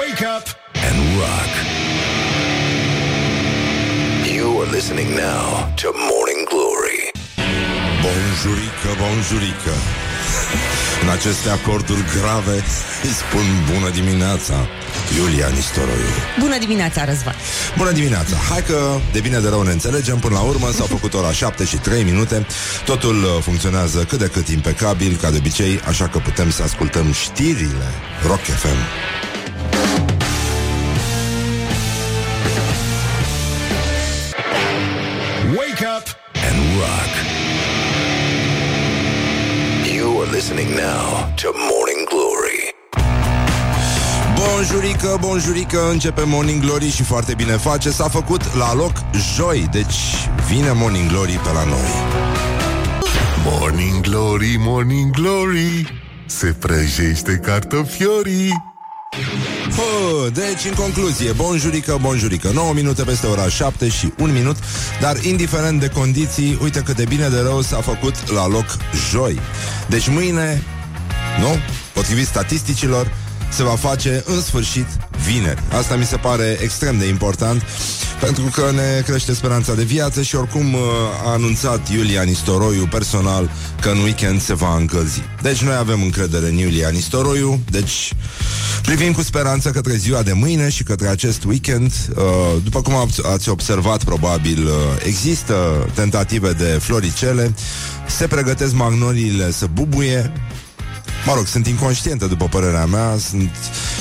Wake up and rock. You are listening now to Morning Glory. Bonjurică, bonjurică În aceste acorduri grave Îi spun bună dimineața Iulia Nistoroiu Bună dimineața, Răzvan! Bună dimineața! Hai că de bine de rău ne înțelegem Până la urmă s-au făcut ora 7 și 3 minute Totul uh, funcționează cât de cât impecabil Ca de obicei, așa că putem să ascultăm știrile Rock FM rock. You are listening now to Morning Glory. Bonjurică, bonjurică, începe Morning Glory și foarte bine face S-a făcut la loc joi Deci vine Morning Glory pe la noi Morning Glory, Morning Glory Se prăjește cartofiorii Hă, Deci, în concluzie, bonjurică, bonjurică 9 minute peste ora 7 și 1 minut Dar indiferent de condiții Uite cât de bine de rău s-a făcut la loc joi Deci mâine, nu? Potrivit statisticilor se va face în sfârșit vineri. Asta mi se pare extrem de important pentru că ne crește speranța de viață și oricum uh, a anunțat Iulia Nistoroiu personal că în weekend se va încălzi. Deci noi avem încredere în Iulia Nistoroiu, deci privim cu speranță către ziua de mâine și către acest weekend. Uh, După cum ați- ați observat, probabil, uh, există tentative de floricele, se pregătesc magnoliile să bubuie, Mă rog, sunt inconștientă, după părerea mea. Sunt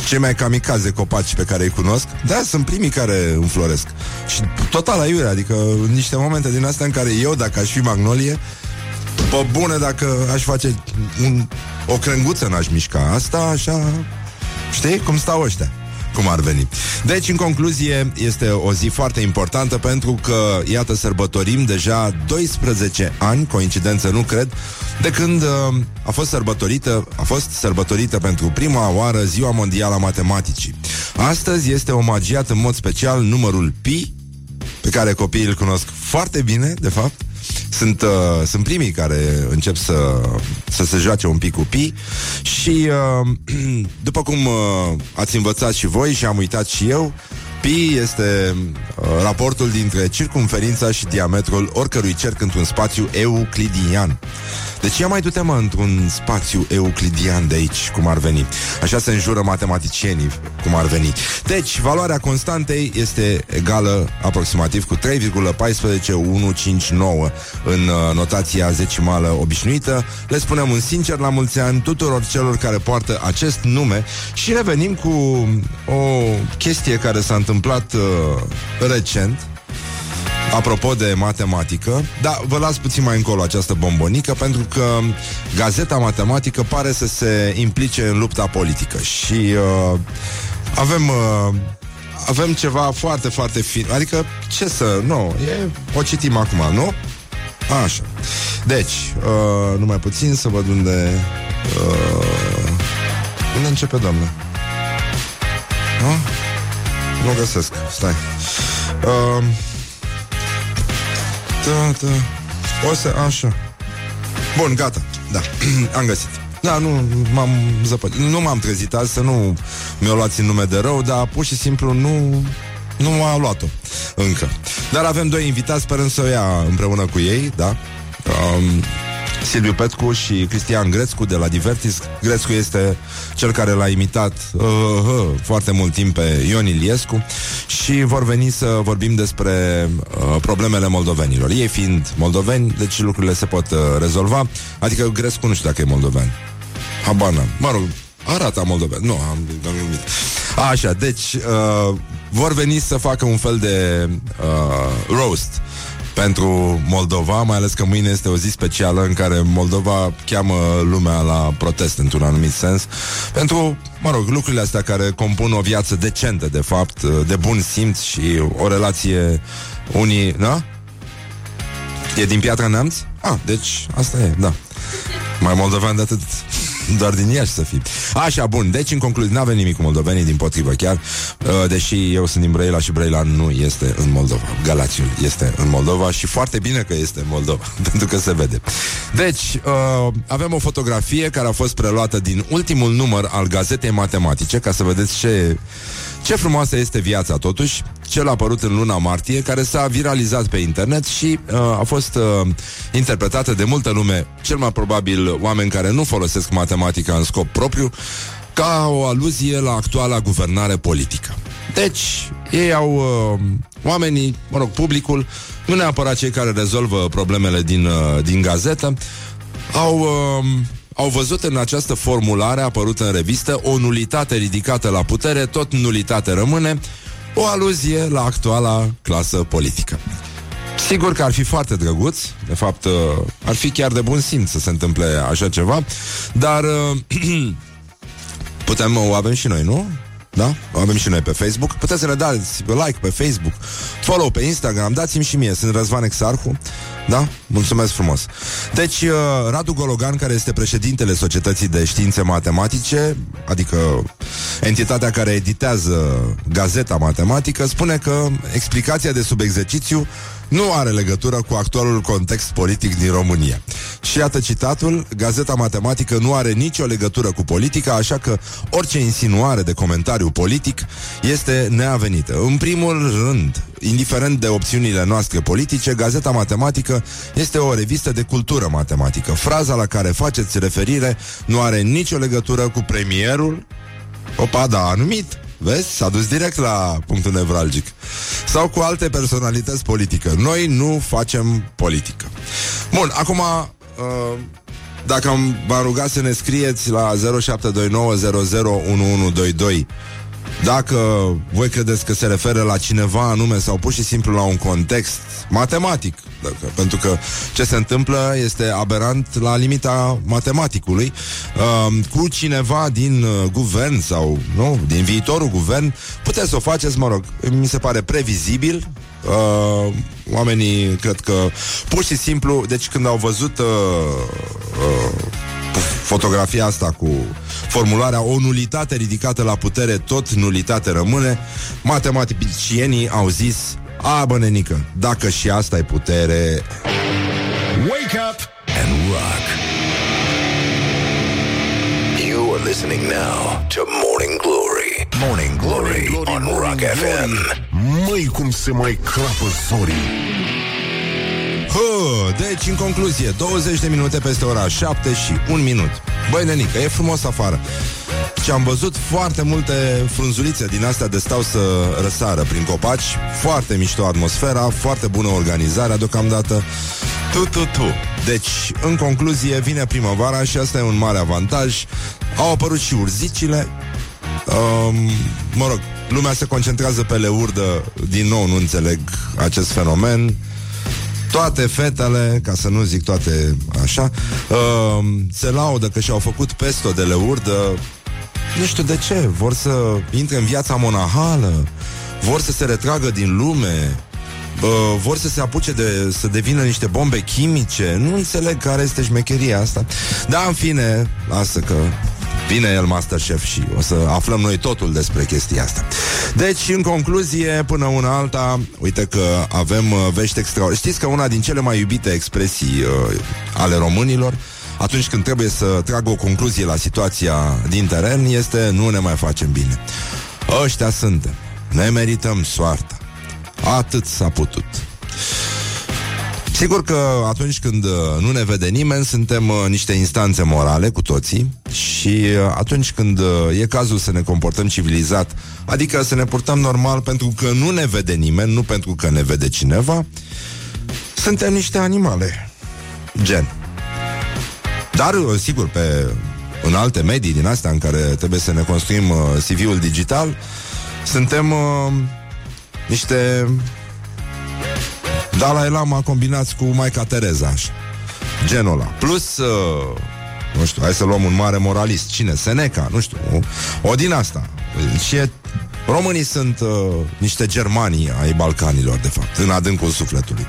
cei mai kamikaze copaci pe care îi cunosc. Da, sunt primii care înfloresc. Și total aiurea, adică în niște momente din astea în care eu, dacă aș fi magnolie Pe bune, dacă aș face un, o crenguță n-aș mișca. Asta așa... Știi? Cum stau ăștia? Cum ar veni. Deci, în concluzie, este o zi foarte importantă pentru că, iată, sărbătorim deja 12 ani, coincidență nu cred, de când uh, a fost sărbătorită, a fost sărbătorită pentru prima oară Ziua Mondială a Matematicii. Astăzi este omagiat în mod special numărul pi, pe care copiii îl cunosc foarte bine, de fapt. Sunt, uh, sunt primii care încep să, să se joace un pic cu pi și uh, după cum uh, ați învățat și voi și am uitat și eu, pi este uh, raportul dintre circumferința și diametrul oricărui cerc într-un spațiu euclidian. Deci ia mai du-te mă într-un spațiu euclidian de aici, cum ar veni. Așa se înjură matematicienii, cum ar veni. Deci, valoarea constantei este egală aproximativ cu 3,14159 în uh, notația decimală obișnuită. Le spunem un sincer la mulți ani tuturor celor care poartă acest nume și revenim cu o chestie care s-a întâmplat uh, recent Apropo de matematică, da, vă las puțin mai încolo această bombonică pentru că Gazeta Matematică pare să se implice în lupta politică și uh, avem uh, avem ceva foarte, foarte fin. Adică, ce să... Nu, e, o citim acum, nu? Așa. Deci, uh, numai puțin să văd unde... Uh, unde începe, doamne? Nu? Nu găsesc. Stai. Uh, da, da. O să, așa. Bun, gata. Da, am găsit. Da, nu m-am zăpărit. Nu m-am trezit azi să nu mi-o luați în nume de rău, dar pur și simplu nu nu a luat-o încă. Dar avem doi invitați, sperăm să o ia împreună cu ei, da? Um, Silviu Petcu și Cristian Grețcu de la Divertis. Grețcu este cel care l-a imitat uh, uh, foarte mult timp pe Ion Iliescu și vor veni să vorbim despre uh, problemele moldovenilor. Ei fiind moldoveni, deci lucrurile se pot uh, rezolva. Adică Grețcu nu știu dacă e moldoven. Habana. Mă rog, arată moldoven. Nu, am, am glumit. Așa, deci uh, vor veni să facă un fel de uh, roast pentru Moldova, mai ales că mâine este o zi specială în care Moldova cheamă lumea la protest într-un anumit sens, pentru, mă rog, lucrurile astea care compun o viață decentă, de fapt, de bun simț și o relație unii, da? E din Piatra Neamț? Ah, deci asta e, da. Mai moldovean de atât. Doar din Iași să fii. Așa, bun. Deci, în concluzie, n-avem nimic cu moldovenii, din potrivă chiar. Uh, deși eu sunt din Brăila și Brăila nu este în Moldova. Galațiul este în Moldova și foarte bine că este în Moldova, pentru că se vede. Deci, uh, avem o fotografie care a fost preluată din ultimul număr al Gazetei Matematice, ca să vedeți ce ce frumoasă este viața, totuși, cel a apărut în luna martie, care s-a viralizat pe internet și uh, a fost uh, interpretată de multă lume, cel mai probabil oameni care nu folosesc matematica în scop propriu, ca o aluzie la actuala guvernare politică. Deci, ei au uh, oamenii, mă rog, publicul, nu neapărat cei care rezolvă problemele din, uh, din gazetă, au uh, au văzut în această formulare apărută în revistă o nulitate ridicată la putere, tot nulitate rămâne, o aluzie la actuala clasă politică. Sigur că ar fi foarte drăguț, de fapt uh, ar fi chiar de bun simț să se întâmple așa ceva, dar uh, putem, o avem și noi, nu? Da? O avem și noi pe Facebook. Puteți să ne dați like pe Facebook, follow pe Instagram, dați-mi și mie. Sunt Răzvan Exarhu. Da? Mulțumesc frumos. Deci, uh, Radu Gologan, care este președintele Societății de Științe Matematice, adică entitatea care editează Gazeta Matematică, spune că explicația de subexercițiu nu are legătură cu actualul context politic din România. Și iată citatul, Gazeta Matematică nu are nicio legătură cu politica, așa că orice insinuare de comentariu politic este neavenită. În primul rând, indiferent de opțiunile noastre politice, Gazeta Matematică este o revistă de cultură matematică. Fraza la care faceți referire nu are nicio legătură cu premierul, Opa, da, anumit Vezi? S-a dus direct la punctul nevralgic. Sau cu alte personalități politică. Noi nu facem politică. Bun, acum... Uh, dacă v-am rugat să ne scrieți la 0729001122 dacă voi credeți că se referă la cineva anume sau pur și simplu la un context matematic, dacă, pentru că ce se întâmplă este aberant la limita matematicului, uh, cu cineva din uh, guvern sau nu, din viitorul guvern, puteți să o faceți, mă rog, mi se pare previzibil, Uh, oamenii cred că pur și simplu, deci când au văzut uh, uh, fotografia asta cu formularea o nulitate ridicată la putere, tot nulitate rămâne, matematicienii au zis a, bă, nenică, dacă și asta e putere... Wake up and rock! You are listening now to Morning Glory. Morning Glory, Morning Glory on Morning Rock Glory. FM. Măi, cum se mai crapă zorii! Hă, deci, în concluzie, 20 de minute peste ora 7 și 1 minut. Băi, nenică, e frumos afară. Și am văzut foarte multe frunzulițe din astea de stau să răsară prin copaci. Foarte mișto atmosfera, foarte bună organizarea deocamdată. Tu, tu, tu. Deci, în concluzie, vine primăvara și asta e un mare avantaj. Au apărut și urzicile. Um, mă rog, lumea se concentrează pe leurdă. Din nou, nu înțeleg acest fenomen. Toate fetele, ca să nu zic toate așa, uh, se laudă că și-au făcut pesto de leurdă. Nu știu de ce, vor să intre în viața monahală, vor să se retragă din lume, uh, vor să se apuce de să devină niște bombe chimice. Nu înțeleg care este șmecheria asta. Dar, în fine, lasă că Vine el Masterchef și o să aflăm noi totul despre chestia asta. Deci, în concluzie, până una alta, uite că avem uh, vești extraordinare. Știți că una din cele mai iubite expresii uh, ale românilor atunci când trebuie să tragă o concluzie la situația din teren este nu ne mai facem bine. Ăștia suntem. Ne merităm soarta. Atât s-a putut. Sigur că atunci când uh, nu ne vede nimeni, suntem uh, niște instanțe morale cu toții și uh, atunci când e cazul să ne comportăm civilizat, adică să ne purtăm normal pentru că nu ne vede nimeni, nu pentru că ne vede cineva, suntem niște animale. Gen. Dar, sigur, pe în alte medii din astea în care trebuie să ne construim uh, CV-ul digital, suntem uh, niște Dalai Lama combinați cu Maica Tereza așa. Genul ăla Plus uh, Nu știu, hai să luăm un mare moralist Cine? Seneca, nu știu O, o din asta Și e Românii sunt uh, niște germanii ai Balcanilor, de fapt, în adâncul sufletului.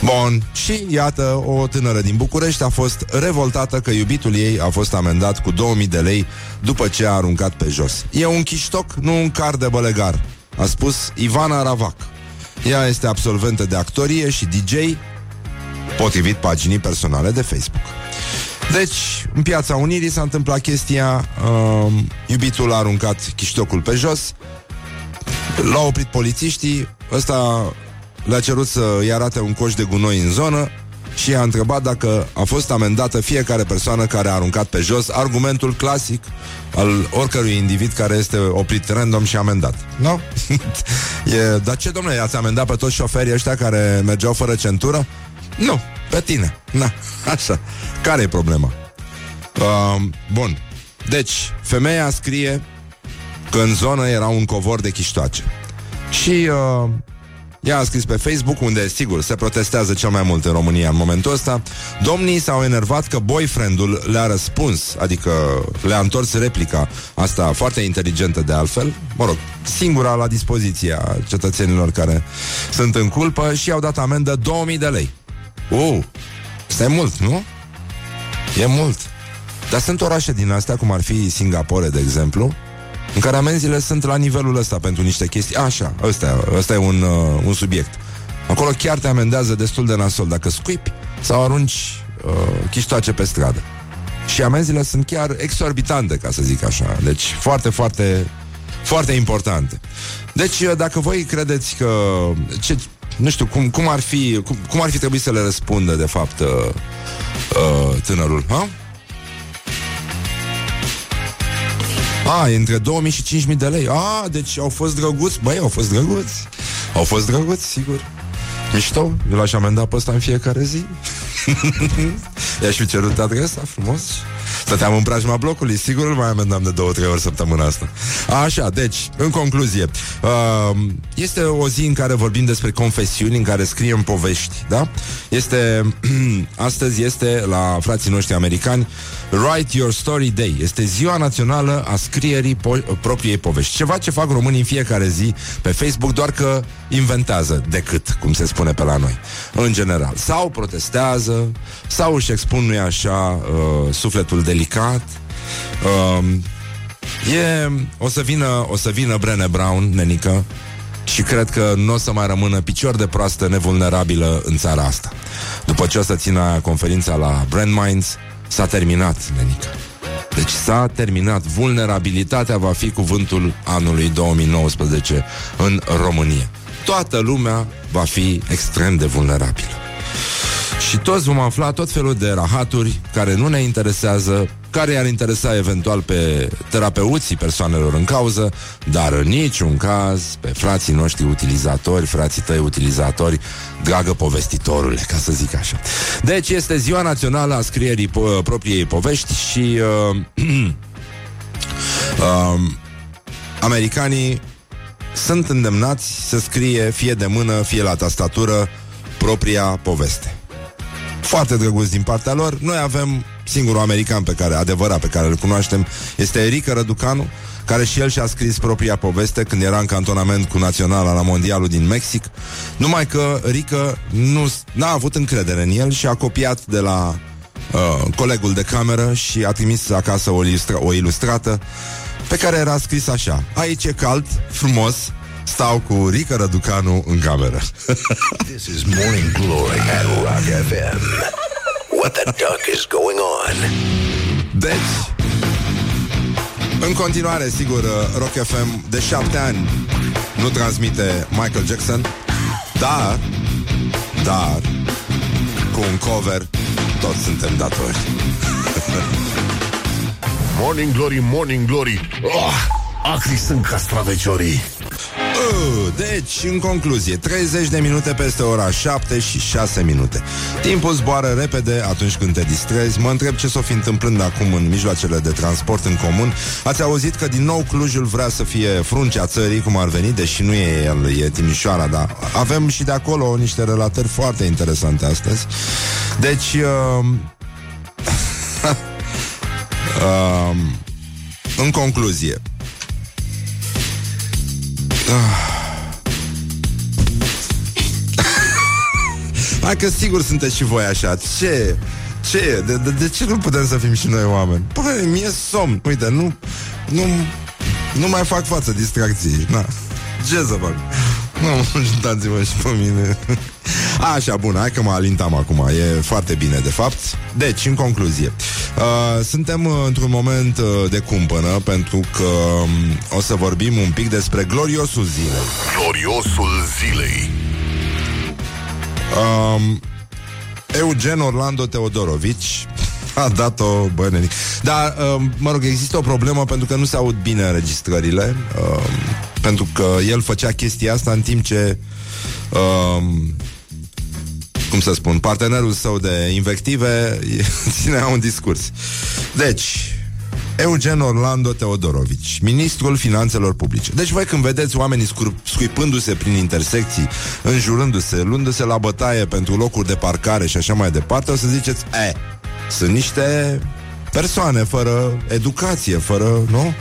Bun, și iată, o tânără din București a fost revoltată că iubitul ei a fost amendat cu 2000 de lei după ce a aruncat pe jos. E un chiștoc, nu un car de bălegar, a spus Ivana Ravac. Ea este absolventă de actorie și DJ, potrivit paginii personale de Facebook. Deci, în piața Unirii s-a întâmplat chestia, uh, iubitul a aruncat chiștocul pe jos, L-au oprit polițiștii, ăsta le-a cerut să-i arate un coș de gunoi în zonă și a întrebat dacă a fost amendată fiecare persoană care a aruncat pe jos argumentul clasic al oricărui individ care este oprit random și amendat. Nu? No? e, dar ce, domnule, ați amendat pe toți șoferii ăștia care mergeau fără centură? Nu, pe tine. Na, așa. Care e problema? Uh, bun. Deci, femeia scrie că în zonă era un covor de chiștoace. Și uh, ea a scris pe Facebook, unde, sigur, se protestează cel mai mult în România în momentul ăsta, domnii s-au enervat că boyfriendul le-a răspuns, adică le-a întors replica asta foarte inteligentă de altfel, mă rog, singura la dispoziția cetățenilor care sunt în culpă și au dat amendă 2000 de lei. Uh, asta e mult, nu? E mult. Dar sunt orașe din astea, cum ar fi Singapore, de exemplu, în care amenziile sunt la nivelul ăsta pentru niște chestii. Așa, ăsta, ăsta e un, uh, un subiect. Acolo chiar te amendează destul de nasol dacă scuipi sau arunci uh, chiștoace pe stradă. Și amenziile sunt chiar exorbitante, ca să zic așa. Deci foarte, foarte, foarte importante. Deci, uh, dacă voi credeți că... Ce, nu știu, cum, cum, ar fi, cum, cum ar fi trebuit să le răspundă, de fapt, uh, uh, tânărul, ha? A, e între 2000 și 5000 de lei. A, deci au fost drăguți. Băi, au fost drăguți. Au fost drăguți, sigur. Mișto, eu l-aș amenda pe ăsta în fiecare zi. I-aș fi cerut adresa frumos. Stăteam în preajma blocului, sigur îl mai amendam de două, trei ori săptămâna asta. Așa, deci, în concluzie, uh, este o zi în care vorbim despre confesiuni, în care scriem povești, da? Este, astăzi este la frații noștri americani Write Your Story Day. Este ziua națională a scrierii po- propriei povești. Ceva ce fac românii în fiecare zi pe Facebook, doar că inventează decât, cum se spune pe la noi, în general. Sau protestează, sau își expun, nu așa, uh, sufletul delicat. Uh, e, o să vină, o să vină Brene Brown, nenică, și cred că nu o să mai rămână picior de proastă nevulnerabilă în țara asta. După ce o să țină conferința la Brand Minds, S-a terminat, nenică. Deci s-a terminat. Vulnerabilitatea va fi cuvântul anului 2019 în România. Toată lumea va fi extrem de vulnerabilă. Și toți vom afla tot felul de rahaturi care nu ne interesează, care i-ar interesa eventual pe terapeuții persoanelor în cauză, dar în niciun caz pe frații noștri utilizatori, frații tăi utilizatori, dragă povestitorule, ca să zic așa. Deci este ziua națională a scrierii po- propriei povești și uh, uh, americanii sunt îndemnați să scrie fie de mână, fie la tastatură propria poveste. Foarte drăguț din partea lor. Noi avem singurul american pe care, adevărat, pe care îl cunoaștem, este Erica Răducanu, care și el și-a scris propria poveste când era în cantonament cu naționala la mondialul din Mexic, numai că Rică nu n-a avut încredere în el și a copiat de la uh, colegul de cameră și a trimis acasă o, ilustra- o ilustrată pe care era scris așa Aici e cald, frumos, stau cu Rică Răducanu în cameră. This is Morning Glory at Rock FM. What the duck is going on? Deci, în continuare, sigur, uh, Rock FM de șapte ani nu transmite Michael Jackson, dar, dar, cu un cover, toți suntem datori. Morning Glory, Morning Glory oh, Acri sunt castraveciorii Uh, Deci, în concluzie, 30 de minute peste ora 7 și 6 minute. Timpul zboară repede atunci când te distrezi. Mă întreb ce s-o fi întâmplând acum în mijloacele de transport în comun. Ați auzit că din nou Clujul vrea să fie fruncea țării, cum ar veni, deși nu e el, e Timișoara, dar avem și de acolo niște relatări foarte interesante astăzi. Deci, uh, uh, în concluzie, Hai că sigur sunteți și voi așa. Ce? Ce? De, de, de ce nu putem să fim și noi oameni? Păi, mie somn. Uite, nu, nu, nu mai fac față distracției. Na. Ce să fac? Nu, ajutați-mă și pe mine. Așa, bun, hai că mă alintam acum E foarte bine, de fapt Deci, în concluzie uh, Suntem uh, într-un moment uh, de cumpănă Pentru că um, o să vorbim un pic despre gloriosul zilei Gloriosul zilei. um, Eugen Orlando Teodorovici a dat-o bănenic. Dar, um, mă rog, există o problemă pentru că nu se aud bine înregistrările, um, pentru că el făcea chestia asta în timp ce um, cum să spun, partenerul său de invective ținea un discurs. Deci, Eugen Orlando Teodorovici, ministrul finanțelor publice. Deci voi când vedeți oamenii scur- scuipându-se prin intersecții, înjurându-se, luându-se la bătaie pentru locuri de parcare și așa mai departe, o să ziceți, e, sunt niște persoane fără educație, fără, nu?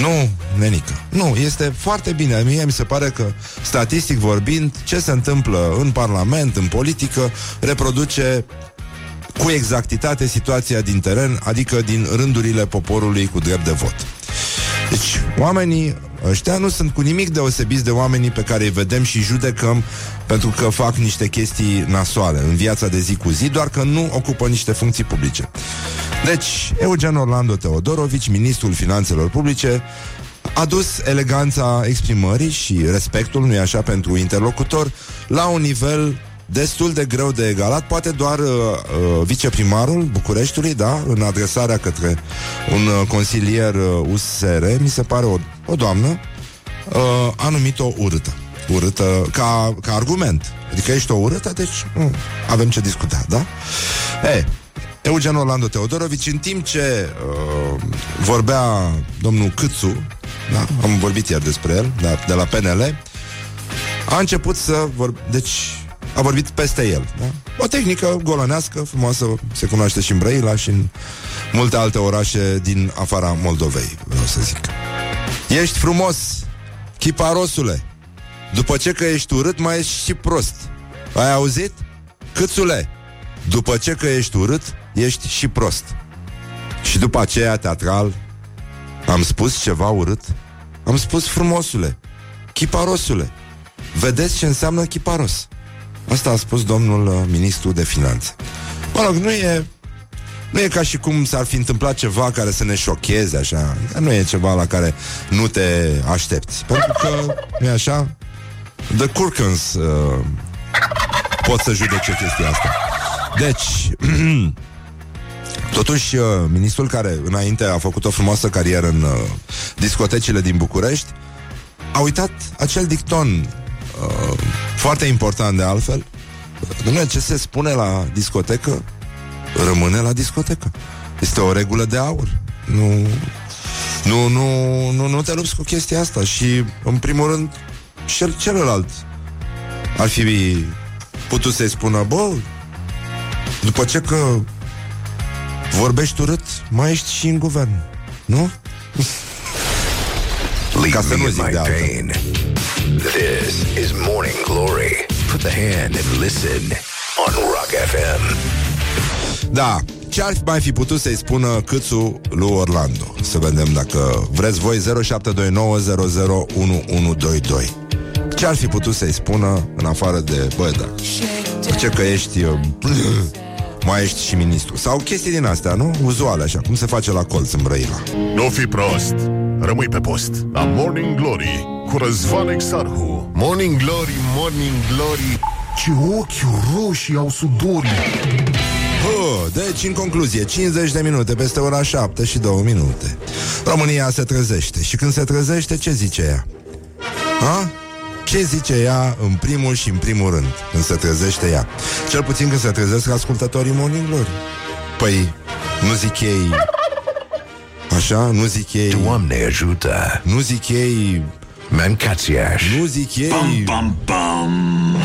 Nu, nenică. Nu, este foarte bine. Mie mi se pare că, statistic vorbind, ce se întâmplă în Parlament, în politică, reproduce cu exactitate situația din teren, adică din rândurile poporului cu drept de vot. Deci, oamenii ăștia nu sunt cu nimic deosebiți de oamenii pe care îi vedem și judecăm pentru că fac niște chestii nasoale în viața de zi cu zi, doar că nu ocupă niște funcții publice. Deci, Eugen Orlando Teodorovici, ministrul finanțelor publice, a dus eleganța exprimării și respectul, nu-i așa, pentru interlocutor, la un nivel destul de greu de egalat, poate doar uh, uh, viceprimarul Bucureștiului, da, în adresarea către un uh, consilier uh, USR, mi se pare o, o doamnă, uh, a numit-o urâtă. Urâtă ca, ca argument. Adică ești o urâtă, deci nu, avem ce discuta, da? E, Eugen Orlando Teodorovici, în timp ce uh, vorbea domnul Câțu, da, am vorbit iar despre el, da, de la PNL, a început să vor... Deci, a vorbit peste el. Da? O tehnică golănească, frumoasă, se cunoaște și în Brăila și în multe alte orașe din afara Moldovei, vreau să zic. Ești frumos, chiparosule. După ce că ești urât, mai ești și prost. Ai auzit? Câțule, după ce că ești urât, ești și prost. Și după aceea, teatral, am spus ceva urât? Am spus frumosule, chiparosule. Vedeți ce înseamnă chiparos? Asta a spus domnul uh, ministru de finanțe. Mă rog, nu e nu e ca și cum s-ar fi întâmplat ceva care să ne șocheze așa. Nu e ceva la care nu te aștepți. Pentru că, nu e așa? The Kurkens uh, pot să judece chestia asta. Deci, totuși, uh, ministrul care înainte a făcut o frumoasă carieră în uh, discotecile din București, a uitat acel dicton uh, foarte important de altfel. Dom'le, ce se spune la discotecă, rămâne la discotecă. Este o regulă de aur. Nu, nu, nu, nu, nu te lupți cu chestia asta și, în primul rând, cel, celălalt ar fi putut să-i spună, bă, după ce că vorbești urât, mai ești și în guvern, nu? Leave Ca să me nu in zic my de altfel. Pain. This is Morning Glory. Put the hand and listen on Rock FM. Da, ce ar mai fi putut să-i spună Câțu lui Orlando? Să vedem dacă vreți voi 0729001122 Ce ar fi putut să-i spună în afară de Bă, da, ce că ești uh, Mai ești și ministru Sau chestii din astea, nu? Uzuale așa, cum se face la colț în Brăila Nu fi prost, rămâi pe post La Morning Glory cu Răzvan Exarhu. Morning Glory, Morning Glory. Ce ochi roșii au sudorii. Hă, Deci, în concluzie, 50 de minute peste ora 7 și 2 minute. România se trezește. Și când se trezește, ce zice ea? Ha? Ce zice ea în primul și în primul rând Când se trezește ea? Cel puțin când se trezesc ascultătorii Morning Glory. Păi, nu zic ei. Așa, nu zic ei. Doamne ajută. Nu zic ei Mancațiaș. Nu zic ei Bam, bam.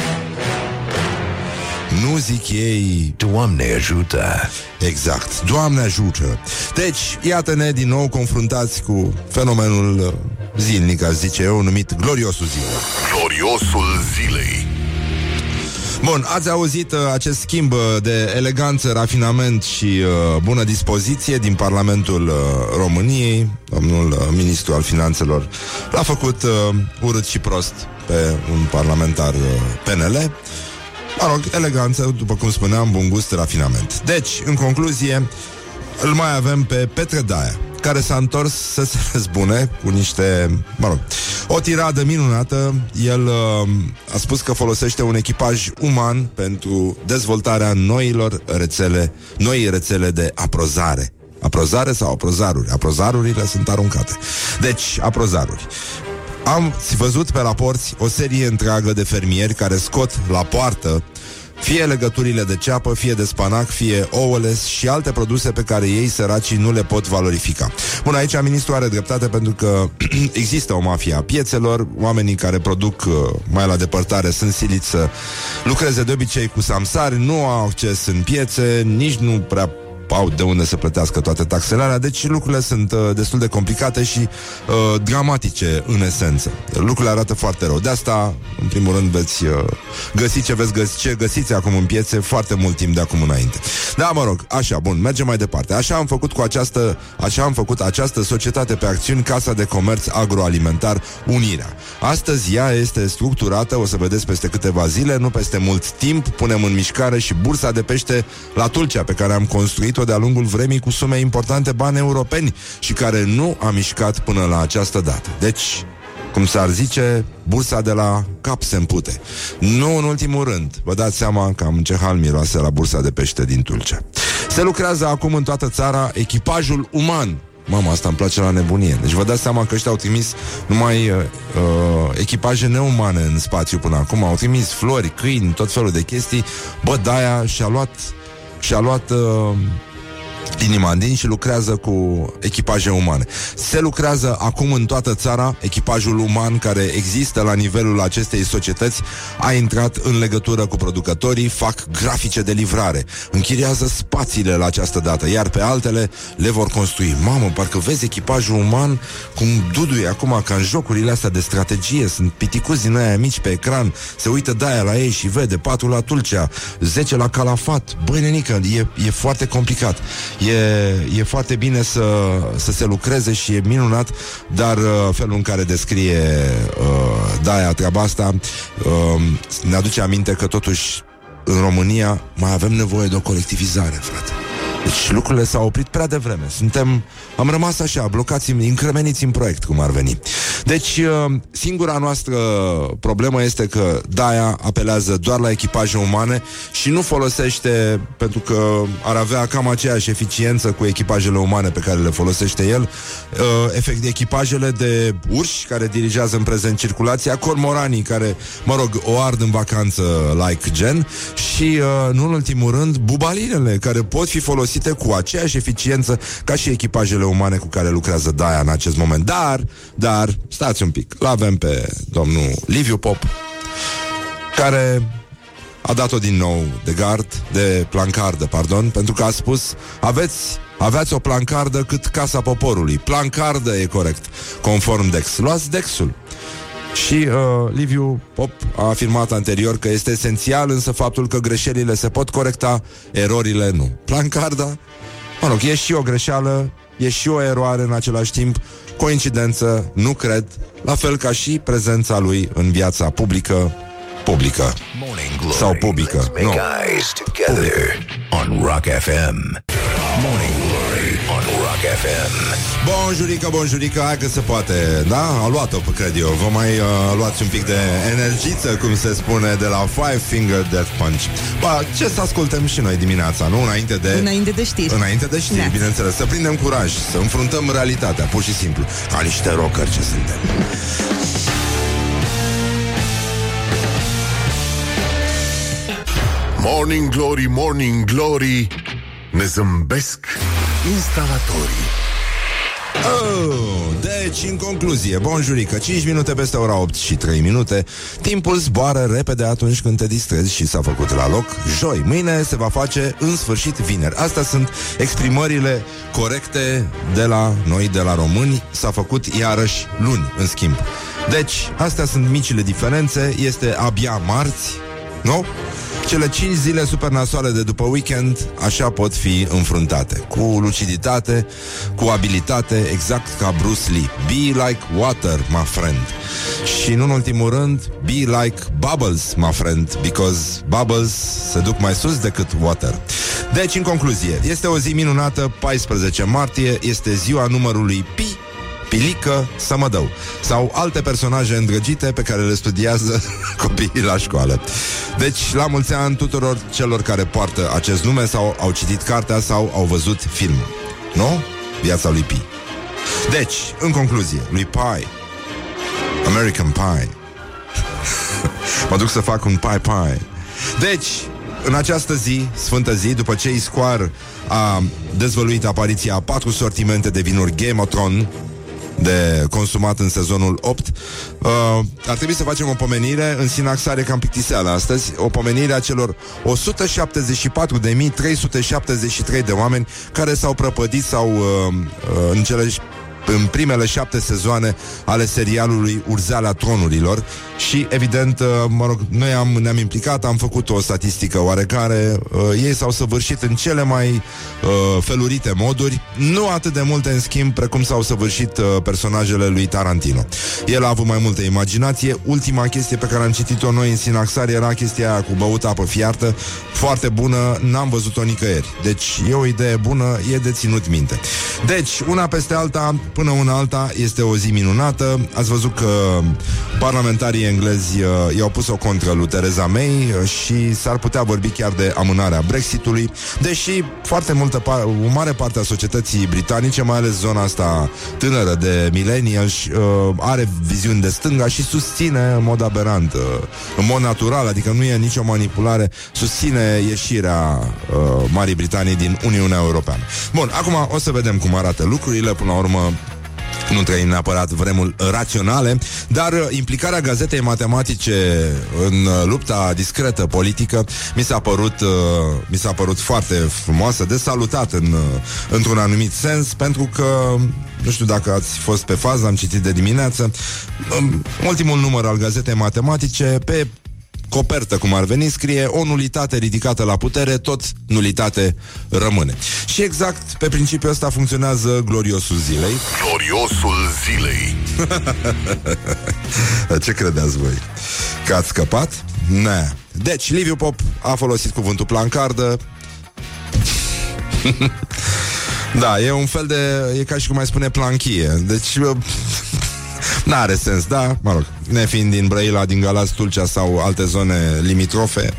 Nu zic ei Doamne ajută. Exact. Doamne ajută! Deci, iată-ne din nou confruntați cu fenomenul uh, zilnic, aș zice eu, numit Gloriosul Zilei. Gloriosul Zilei. Bun, ați auzit uh, acest schimb uh, de eleganță, rafinament și uh, bună dispoziție din Parlamentul uh, României. Domnul uh, ministru al finanțelor l-a făcut uh, urât și prost pe un parlamentar uh, PNL. Mă rog, eleganță, după cum spuneam, bun gust, rafinament. Deci, în concluzie, îl mai avem pe Petre Daia, care s-a întors să se răzbune cu niște, mă rog, o tiradă minunată. El uh, a spus că folosește un echipaj uman pentru dezvoltarea noilor rețele, noi rețele de aprozare. Aprozare sau aprozaruri? Aprozarurile sunt aruncate. Deci, aprozaruri. Am văzut pe raporți o serie întreagă de fermieri care scot la poartă fie legăturile de ceapă, fie de spanac, fie ouăle și alte produse pe care ei, săracii, nu le pot valorifica. Bun, aici ministrul are dreptate pentru că există o mafie a piețelor, oamenii care produc uh, mai la depărtare sunt siliți să lucreze de obicei cu samsari, nu au acces în piețe, nici nu prea au de unde să plătească toate taxele alea, deci lucrurile sunt uh, destul de complicate și uh, dramatice în esență. Lucrurile arată foarte rău. De asta, în primul rând, veți uh, găsi ce veți găsi, ce găsiți acum în piețe foarte mult timp de acum înainte. Da, mă rog, așa, bun, mergem mai departe. Așa am făcut cu această, așa am făcut această societate pe acțiuni Casa de Comerț Agroalimentar Unirea. Astăzi ea este structurată, o să vedeți peste câteva zile, nu peste mult timp, punem în mișcare și bursa de pește la Tulcea pe care am construit-o de-a lungul vremii cu sume importante bani europeni și care nu a mișcat până la această dată. Deci, cum s-ar zice, bursa de la cap se împute. Nu în ultimul rând, vă dați seama cam ce hal miroase la bursa de pește din Tulcea. Se lucrează acum în toată țara echipajul uman Mama, asta îmi place la nebunie. Deci vă dați seama că ăștia au trimis numai uh, uh, echipaje neumane în spațiu până acum. Au trimis flori, câini, tot felul de chestii. Bă, Daia și-a luat, și-a luat uh, inima din și lucrează cu echipaje umane. Se lucrează acum în toată țara, echipajul uman care există la nivelul acestei societăți a intrat în legătură cu producătorii, fac grafice de livrare, închiriază spațiile la această dată, iar pe altele le vor construi. Mamă, parcă vezi echipajul uman cum duduie acum ca în jocurile astea de strategie, sunt piticuzi din aia mici pe ecran, se uită de la ei și vede patul la Tulcea, 10 la Calafat. Băi, nenică, e, e foarte complicat. E, e foarte bine să, să se lucreze și e minunat, dar uh, felul în care descrie uh, Daia treaba asta uh, ne aduce aminte că totuși în România mai avem nevoie de o colectivizare, frate. Deci lucrurile s-au oprit prea devreme. Suntem, am rămas așa, blocați, încremeniți în proiect, cum ar veni. Deci, uh, singura noastră problemă este că Daia apelează doar la echipaje umane și nu folosește, pentru că ar avea cam aceeași eficiență cu echipajele umane pe care le folosește el, uh, efect de echipajele de urși care dirigează în prezent circulația, cormoranii care, mă rog, o ard în vacanță like gen și, uh, nu în ultimul rând, bubalinele care pot fi folosite folosite cu aceeași eficiență ca și echipajele umane cu care lucrează Daia în acest moment. Dar, dar, stați un pic, l-avem pe domnul Liviu Pop, care a dat-o din nou de gard, de plancardă, pardon, pentru că a spus, aveți Aveați o plancardă cât Casa Poporului. Plancardă e corect, conform Dex. Luați Dexul. Și uh, Liviu Pop a afirmat anterior că este esențial însă faptul că greșelile se pot corecta, erorile nu. Plancarda, mă rog, e și o greșeală, e și o eroare în același timp, coincidență, nu cred, la fel ca și prezența lui în viața publică, publică sau publică. Nu. Publică. On Rock FM. Morning Glory on Rock FM. Bonjurică, bonjurică, hai că se poate. Da, a luat-o, cred eu. Vă mai uh, luați un pic de energiță Cum se spune, de la Five Finger Death Punch. Ba, ce să ascultăm și noi dimineața, nu? Înainte de... Înainte de știri. Înainte de știri, Neața. bineînțeles. Să prindem curaj, să înfruntăm realitatea Pur și simplu, ca niște rockeri ce suntem. Morning Glory, Morning Glory Ne zâmbesc instalatorii. Oh, deci, în concluzie, bonjurică, 5 minute peste ora 8 și 3 minute. Timpul zboară repede atunci când te distrezi și s-a făcut la loc. Joi, mâine se va face în sfârșit vineri. Astea sunt exprimările corecte de la noi, de la români. S-a făcut iarăși luni, în schimb. Deci, astea sunt micile diferențe. Este abia marți, nu? Cele 5 zile super nasoale de după weekend Așa pot fi înfruntate. Cu luciditate, cu abilitate Exact ca Bruce Lee. Be like water, my friend. Și în ultimul rând Be like bubbles, my friend Because bubbles se duc mai sus decât water. Deci, în concluzie Este o zi minunată, 14 martie Este ziua numărului Pi Pilică Sămădău sau alte personaje îndrăgite pe care le studiază copiii la școală. Deci, la mulți ani tuturor celor care poartă acest nume sau au citit cartea sau au văzut filmul. Nu? Viața lui Pi. Deci, în concluzie, lui Pie, American Pie, mă duc să fac un pie pie. Deci, în această zi, sfântă zi, după ce Iscoar a dezvăluit apariția a patru sortimente de vinuri Game of Thrones, de consumat în sezonul 8 uh, Ar trebui să facem o pomenire. În sinaxare cam pictiseală astăzi. O pomenire a celor 174.373 de oameni Care s-au prăpădit sau uh, uh, în cele în primele șapte sezoane ale serialului Urzeala Tronurilor și, evident, uh, mă rog, noi am, ne-am implicat, am făcut o statistică oarecare, uh, ei s-au săvârșit în cele mai uh, felurite moduri, nu atât de multe, în schimb, precum s-au săvârșit uh, personajele lui Tarantino. El a avut mai multă imaginație, ultima chestie pe care am citit-o noi în Sinaxar era chestia aia cu băut apă fiartă, foarte bună, n-am văzut-o nicăieri. Deci e o idee bună, e de ținut minte. Deci, una peste alta, până una alta, este o zi minunată. Ați văzut că parlamentarii englezi uh, i-au pus o contră lui Theresa May uh, și s-ar putea vorbi chiar de amânarea Brexitului, deși foarte multă par- o mare parte a societății britanice, mai ales zona asta tânără de millennials, uh, are viziuni de stânga și susține în mod aberant, uh, în mod natural, adică nu e nicio manipulare, susține ieșirea uh, Marii Britanii din Uniunea Europeană. Bun, acum o să vedem cum arată lucrurile, până la urmă nu trăim neapărat vremuri raționale, dar uh, implicarea gazetei matematice în uh, lupta discretă politică mi s-a părut, uh, mi s-a părut foarte frumoasă, de salutat în, într-un anumit sens, pentru că nu știu dacă ați fost pe fază, am citit de dimineață, um, ultimul număr al gazetei matematice, pe copertă, cum ar veni, scrie o nulitate ridicată la putere, tot nulitate rămâne. Și exact pe principiul ăsta funcționează gloriosul zilei. Gloriosul zilei. Ce credeți voi? Că ați scăpat? Ne. Deci, Liviu Pop a folosit cuvântul plancardă. da, e un fel de... E ca și cum mai spune planchie. Deci... N-are sens, da? Mă rog, ne fiind din Brăila, din Galați, Tulcea sau alte zone limitrofe,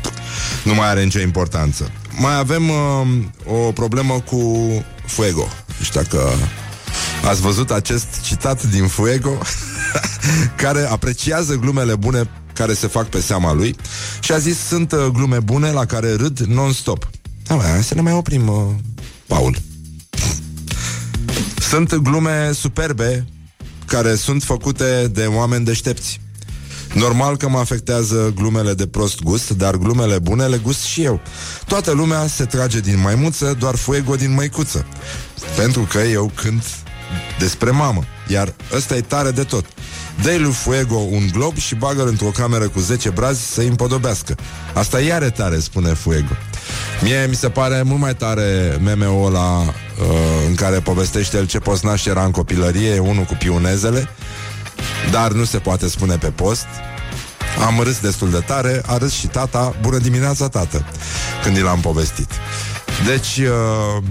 nu mai are nicio importanță. Mai avem uh, o problemă cu Fuego. Nu știu dacă ați văzut acest citat din Fuego, care apreciază glumele bune care se fac pe seama lui și a zis, sunt uh, glume bune la care râd non-stop. Da, mai, să ne mai oprim, uh, Paul. Sunt glume superbe care sunt făcute de oameni deștepți. Normal că mă afectează glumele de prost gust, dar glumele bune le gust și eu. Toată lumea se trage din maimuță, doar fuego din măicuță. Pentru că eu cânt despre mamă, iar ăsta e tare de tot. dă lui Fuego un glob și bagă într-o cameră cu 10 brazi să-i împodobească. Asta iar e tare, spune Fuego. Mie mi se pare mult mai tare meme-ul ăla uh, în care povestește el ce posnaș era în copilărie, unul cu piunezele, dar nu se poate spune pe post. Am râs destul de tare, a râs și tata, bună dimineața, tată, când i l-am povestit. Deci... Uh...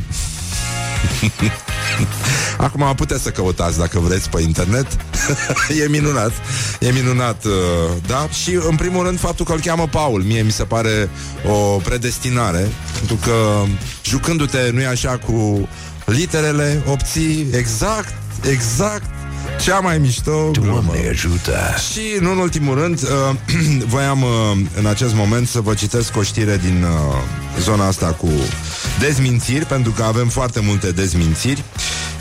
Acum puteți să căutați dacă vreți pe internet. E minunat. E minunat, uh, da? Și în primul rând faptul că îl cheamă Paul. Mie mi se pare o predestinare Pentru că jucându-te, nu e așa, cu literele Obții exact, exact cea mai mișto glumă. ajută! Și, nu în ultimul rând, uh, voiam uh, în acest moment să vă citesc o știre din uh, zona asta cu dezmințiri, pentru că avem foarte multe dezmințiri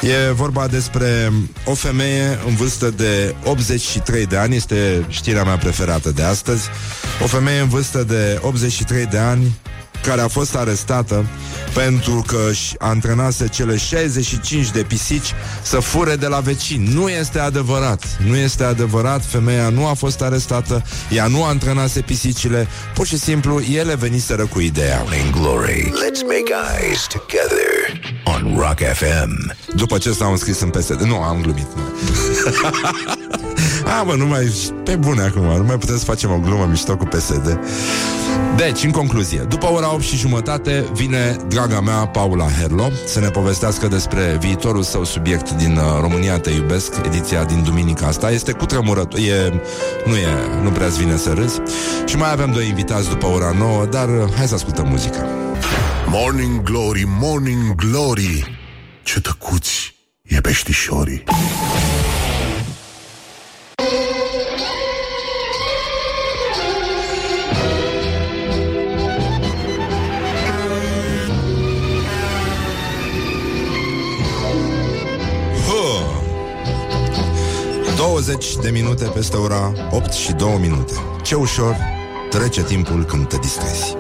E vorba despre o femeie în vârstă de 83 de ani, este știrea mea preferată de astăzi. O femeie în vârstă de 83 de ani care a fost arestată pentru că își antrenase cele 65 de pisici să fure de la vecini. Nu este adevărat. Nu este adevărat. Femeia nu a fost arestată, ea nu antrenase pisicile, pur și simplu ele veniseră cu ideea. Morning Glory. Let's make eyes together on Rock FM. După ce s-au înscris în PSD. Nu, am glumit. A, mă, nu mai... Pe bune acum, nu mai putem să facem o glumă mișto cu PSD. Deci, în concluzie, după ora 8 și jumătate vine draga mea Paula Herlo să ne povestească despre viitorul său subiect din uh, România Te Iubesc, ediția din duminica asta. Este cu tremurător, e, nu e, nu prea-ți vine să râzi. Și mai avem doi invitați după ora 9, dar uh, hai să ascultăm muzica. Morning Glory, Morning Glory Ce tăcuți e peștișorii 20 de minute peste ora 8 și 2 minute. Ce ușor trece timpul când te distrezi.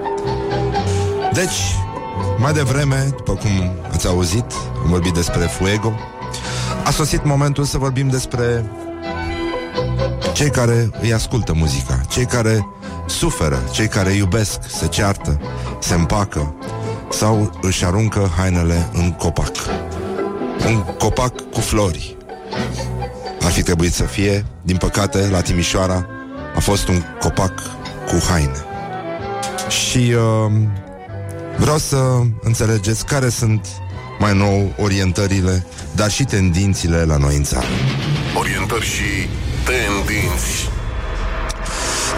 Deci, mai devreme, după cum ați auzit, am vorbit despre Fuego, a sosit momentul să vorbim despre cei care îi ascultă muzica, cei care suferă, cei care iubesc, se ceartă, se împacă sau își aruncă hainele în copac. Un copac cu flori, ar fi trebuit să fie. Din păcate, la Timișoara a fost un copac cu haine. Și uh, vreau să înțelegeți care sunt mai nou orientările, dar și tendințile la noi în țară. Orientări și tendinți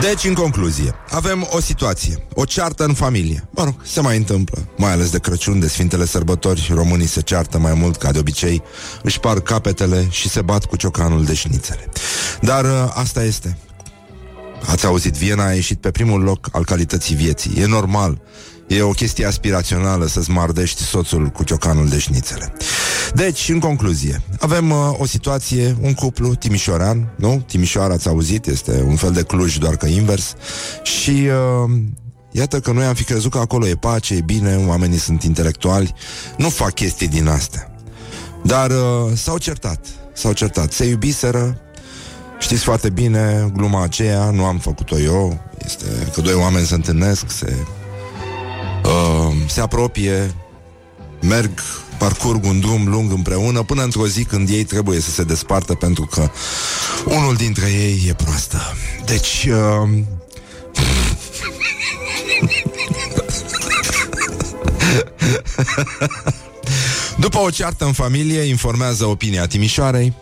deci, în concluzie, avem o situație, o ceartă în familie. Mă rog, se mai întâmplă, mai ales de Crăciun, de Sfintele Sărbători, românii se ceartă mai mult ca de obicei, își par capetele și se bat cu ciocanul de șnițele. Dar ă, asta este. Ați auzit, Viena a ieșit pe primul loc al calității vieții. E normal. E o chestie aspirațională să-ți mardești soțul cu ciocanul de șnițele. Deci, în concluzie, avem uh, o situație, un cuplu timișorean, nu? Timișoara, ați auzit, este un fel de Cluj, doar că invers. Și uh, iată că noi am fi crezut că acolo e pace, e bine, oamenii sunt intelectuali, nu fac chestii din astea. Dar uh, s-au certat, s-au certat, se iubiseră, Știți foarte bine gluma aceea, nu am făcut-o eu, este că doi oameni se întâlnesc, se uh, se apropie, merg, parcurg un drum lung împreună până într-o zi când ei trebuie să se despartă pentru că unul dintre ei e proastă. Deci... Uh, După o ceartă în familie, informează opinia Timișoarei,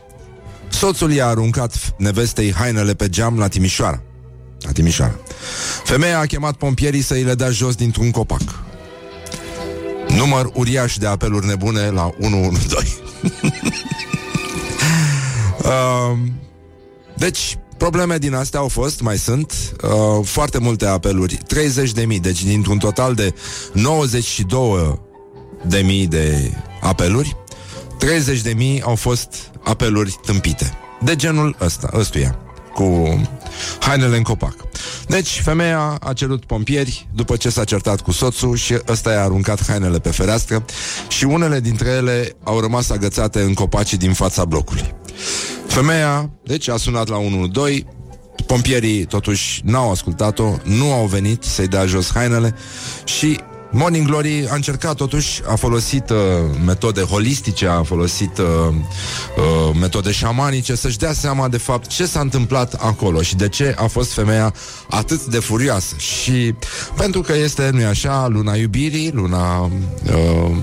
soțul i-a aruncat nevestei hainele pe geam la Timișoara. La Timișoara. Femeia a chemat pompierii să îi le dea jos dintr-un copac. Număr uriaș de apeluri nebune la 112. uh, deci, probleme din astea au fost, mai sunt, uh, foarte multe apeluri, 30 de mii, deci dintr-un total de 92 de mii de apeluri, 30 de mii au fost apeluri tâmpite. De genul ăsta, ăstuia, cu hainele în copac. Deci, femeia a cerut pompieri după ce s-a certat cu soțul și ăsta i-a aruncat hainele pe fereastră și unele dintre ele au rămas agățate în copacii din fața blocului. Femeia, deci, a sunat la 112, pompierii totuși n-au ascultat-o, nu au venit să-i dea jos hainele și Morning Glory a încercat totuși, a folosit uh, metode holistice, a folosit uh, uh, metode șamanice să-și dea seama de fapt ce s-a întâmplat acolo și de ce a fost femeia atât de furioasă. Și pentru că este, nu-i așa, luna iubirii, luna uh,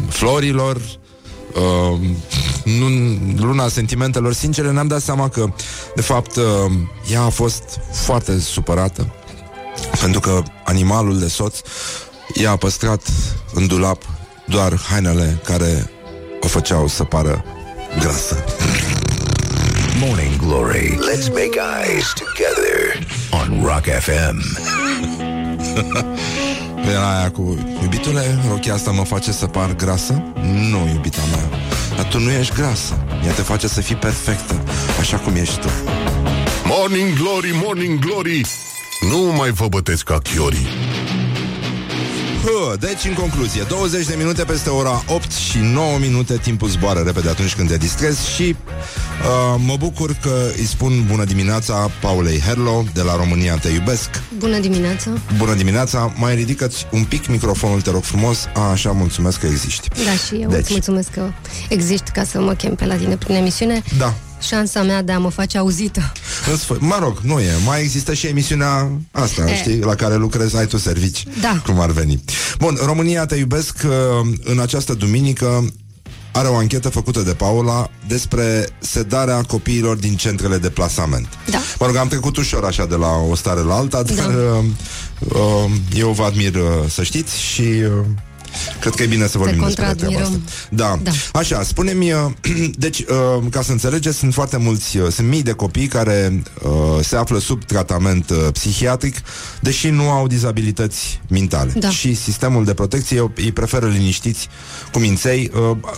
florilor, uh, nu, luna sentimentelor sincere, ne-am dat seama că, de fapt, uh, ea a fost foarte supărată pentru că animalul de soț ea a păstrat în dulap doar hainele care o făceau să pară grasă. Morning Glory. Let's make eyes together on Rock FM. Era aia cu Iubitule, rochia asta mă face să par grasă? Nu, iubita mea Dar tu nu ești grasă. Ea te face să fii perfectă, așa cum ești tu. Morning Glory, Morning Glory Nu mai vă bătesc ca chiorii Hă, deci, în concluzie, 20 de minute peste ora 8 și 9 minute, timpul zboară repede atunci când te distrezi și uh, mă bucur că îi spun bună dimineața Paulei Herlo de la România Te Iubesc. Bună dimineața! Bună dimineața! Mai ridică un pic microfonul, te rog frumos. A, așa, mulțumesc că existi. Da, și eu deci. îți mulțumesc că existi ca să mă chem pe la tine prin emisiune. Da, șansa mea de a mă face auzită. Mă rog, nu e. Mai există și emisiunea asta, e. știi, la care lucrezi, ai tu servici. Da. Cum ar veni. Bun, România te iubesc. Uh, în această duminică are o anchetă făcută de Paula despre sedarea copiilor din centrele de plasament. Da. Mă rog, am trecut ușor așa de la o stare la alta, dar da. uh, uh, eu vă admir uh, să știți și uh, Cred că e bine să vorbim despre treaba asta. Da. da. Așa, spune-mi, uh, deci, uh, ca să înțelegeți, sunt foarte mulți, uh, sunt mii de copii care se află sub tratament psihiatric, deși nu au dizabilități mentale. Da. Și sistemul de protecție îi preferă liniștiți cu minței.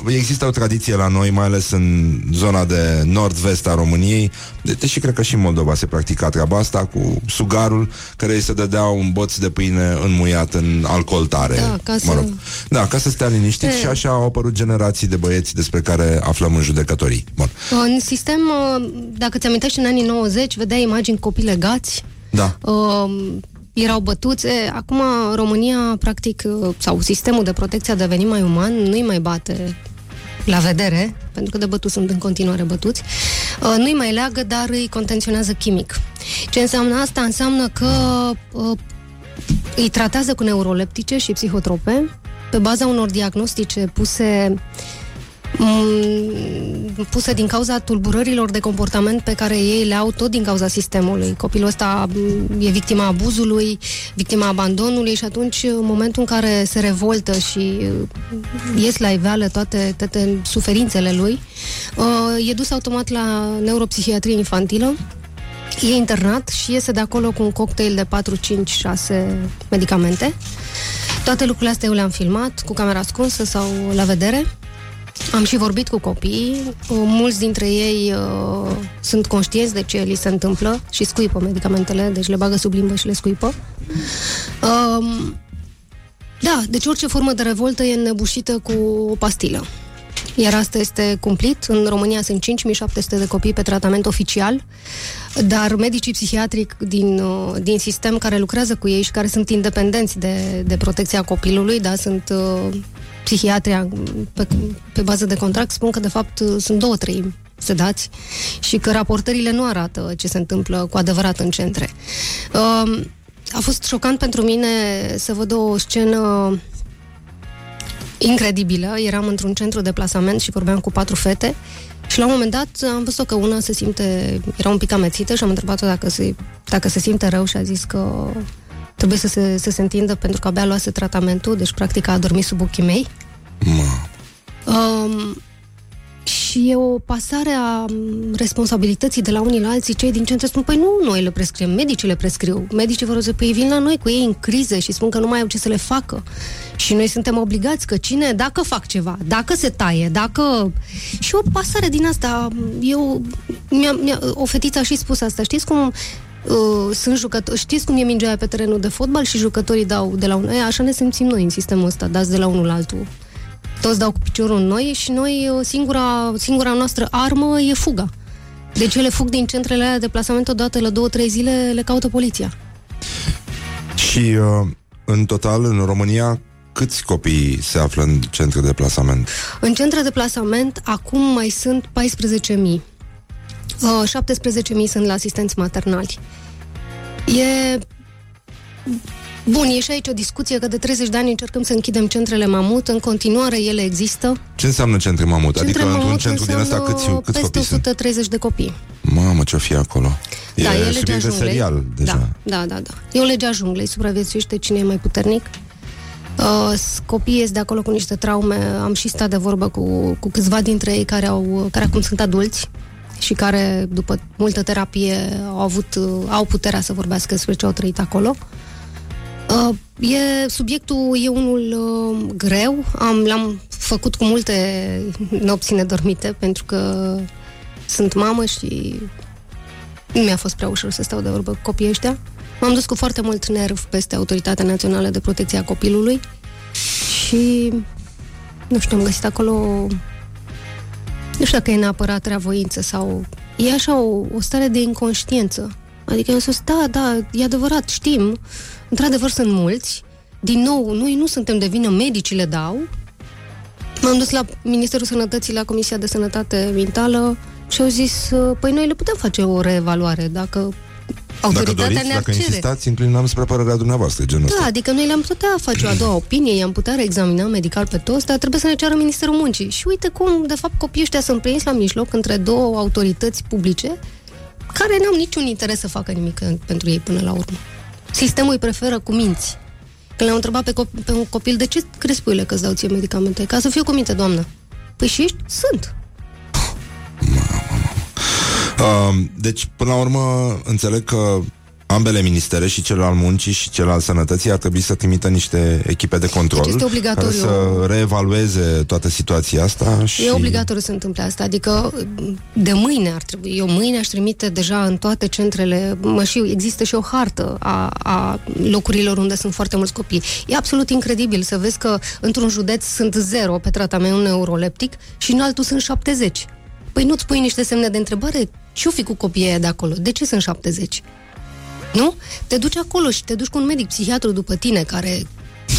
Există o tradiție la noi, mai ales în zona de nord-vest a României, deși cred că și în Moldova se practica treaba asta cu sugarul care îi se dădea un boț de pâine înmuiat în alcool tare. Da, ca să... mă rog. Da, ca să stea liniștit e... și așa au apărut generații de băieți despre care aflăm în judecătorii. Bun. În sistem, uh, dacă ți amintești în anii 90, vedeai imagini copii legați. Da. Uh, erau bătuțe. Acum România, practic, uh, sau sistemul de protecție a devenit mai uman, nu-i mai bate la vedere, pentru că de bătuți sunt în continuare bătuți, uh, nu-i mai leagă, dar îi contenționează chimic. Ce înseamnă asta? Înseamnă că uh, îi tratează cu neuroleptice și psihotrope pe baza unor diagnostice puse mm, puse din cauza tulburărilor de comportament pe care ei le au tot din cauza sistemului. Copilul ăsta mm, e victima abuzului, victima abandonului și atunci, în momentul în care se revoltă și mm, ies la iveală toate, toate suferințele lui, uh, e dus automat la neuropsihiatrie infantilă, e internat și iese de acolo cu un cocktail de 4, 5, 6 medicamente toate lucrurile astea eu le-am filmat cu camera ascunsă sau la vedere. Am și vorbit cu copiii, mulți dintre ei uh, sunt conștienți de ce li se întâmplă și scuipă medicamentele, deci le bagă sub limbă și le scuipă. Um, da, deci orice formă de revoltă e înnebușită cu o pastilă. Iar asta este cumplit. În România sunt 5700 de copii pe tratament oficial, dar medicii psihiatric din, uh, din sistem care lucrează cu ei și care sunt independenți de, de protecția copilului, da, sunt uh, psihiatria pe, pe bază de contract, spun că de fapt uh, sunt două treimi sedați și că raportările nu arată ce se întâmplă cu adevărat în centre. Uh, a fost șocant pentru mine să văd o scenă incredibilă. Eram într-un centru de plasament și vorbeam cu patru fete și la un moment dat am văzut că una se simte, era un pic amețită și am întrebat-o dacă se, dacă se simte rău și a zis că trebuie să se, să se întindă pentru că abia luase tratamentul, deci practic a adormit sub ochii mei. Ma. Um, și e o pasare a responsabilității de la unii la alții. Cei din centru spun, păi nu noi le prescriem, medicii le prescriu. Medicii vor să păi vin la noi cu ei în criză și spun că nu mai au ce să le facă. Și noi suntem obligați că cine, dacă fac ceva, dacă se taie, dacă... Și o pasare din asta, eu... Mi-a, mi-a, o fetiță a și spus asta, știți cum Uh, sunt jucători. Știți cum e mingea pe terenul de fotbal și jucătorii dau de la unul. Așa ne simțim noi în sistemul ăsta, dați de la unul la altul toți dau cu piciorul în noi și noi, singura, singura noastră armă e fuga. Deci ele fug din centrele alea de plasament odată la două-trei zile, le caută poliția. Și uh, în total, în România, câți copii se află în centre de plasament? În centre de plasament, acum mai sunt 14.000. Uh, 17.000 sunt la asistenți maternali. E Bun, e și aici o discuție că de 30 de ani încercăm să închidem centrele mamut, în continuare ele există. Ce înseamnă centre mamut? Centre adică mamut într-un centru din ăsta câți, câți copii 130 sunt? de copii. Mamă, ce-o fi acolo? Da, e, e legea junglei. serial deja. Da, da, da, da. E o legea junglei, supraviețuiește cine e mai puternic. Uh, copiii ies de acolo cu niște traume. Am și stat de vorbă cu, cu câțiva dintre ei care, au, care acum sunt adulți și care, după multă terapie, au avut, au puterea să vorbească despre ce au trăit acolo. Uh, e, subiectul e unul uh, greu, am, l-am făcut cu multe nopți nedormite, pentru că sunt mamă și nu mi-a fost prea ușor să stau de vorbă cu copiii ăștia. M-am dus cu foarte mult nerv peste Autoritatea Națională de Protecție a Copilului și, nu știu, am găsit acolo, nu știu dacă e neapărat reavoință sau e așa o, o stare de inconștiență. Adică eu să da, da, e adevărat, știm, într-adevăr sunt mulți, din nou, noi nu suntem de vină, medicii le dau. M-am dus la Ministerul Sănătății, la Comisia de Sănătate Mentală și au zis, păi noi le putem face o reevaluare dacă Autoritatea dacă doriți, dacă cere. insistați, înclinăm spre părerea dumneavoastră, genul Da, ăsta. adică noi le-am putea face o a doua opinie, i-am putea reexamina medical pe toți, dar trebuie să ne ceară Ministerul Muncii. Și uite cum, de fapt, copiii ăștia sunt prins la mijloc între două autorități publice care n-au niciun interes să facă nimic pentru ei până la urmă. Sistemul îi preferă cu minți. Când l-am întrebat pe, cop- pe un copil, de ce crezi puile că îți dau ție medicamente? Ca să fiu cu minte, doamnă. Păi și ești? Sunt. Uh, deci, până la urmă, înțeleg că ambele ministere, și cel al muncii și cel al sănătății, ar trebui să trimită niște echipe de control deci este obligatoriu. care să reevalueze toată situația asta. Și... E obligatoriu să întâmple asta, adică de mâine ar trebui. Eu mâine aș trimite deja în toate centrele, mă știu, există și o hartă a, a locurilor unde sunt foarte mulți copii. E absolut incredibil să vezi că într-un județ sunt zero pe tratament neuroleptic și în altul sunt 70. Păi nu-ți pui niște semne de întrebare? Ce-o fi cu copiii de acolo? De ce sunt 70? Nu? Te duci acolo și te duci cu un medic psihiatru după tine care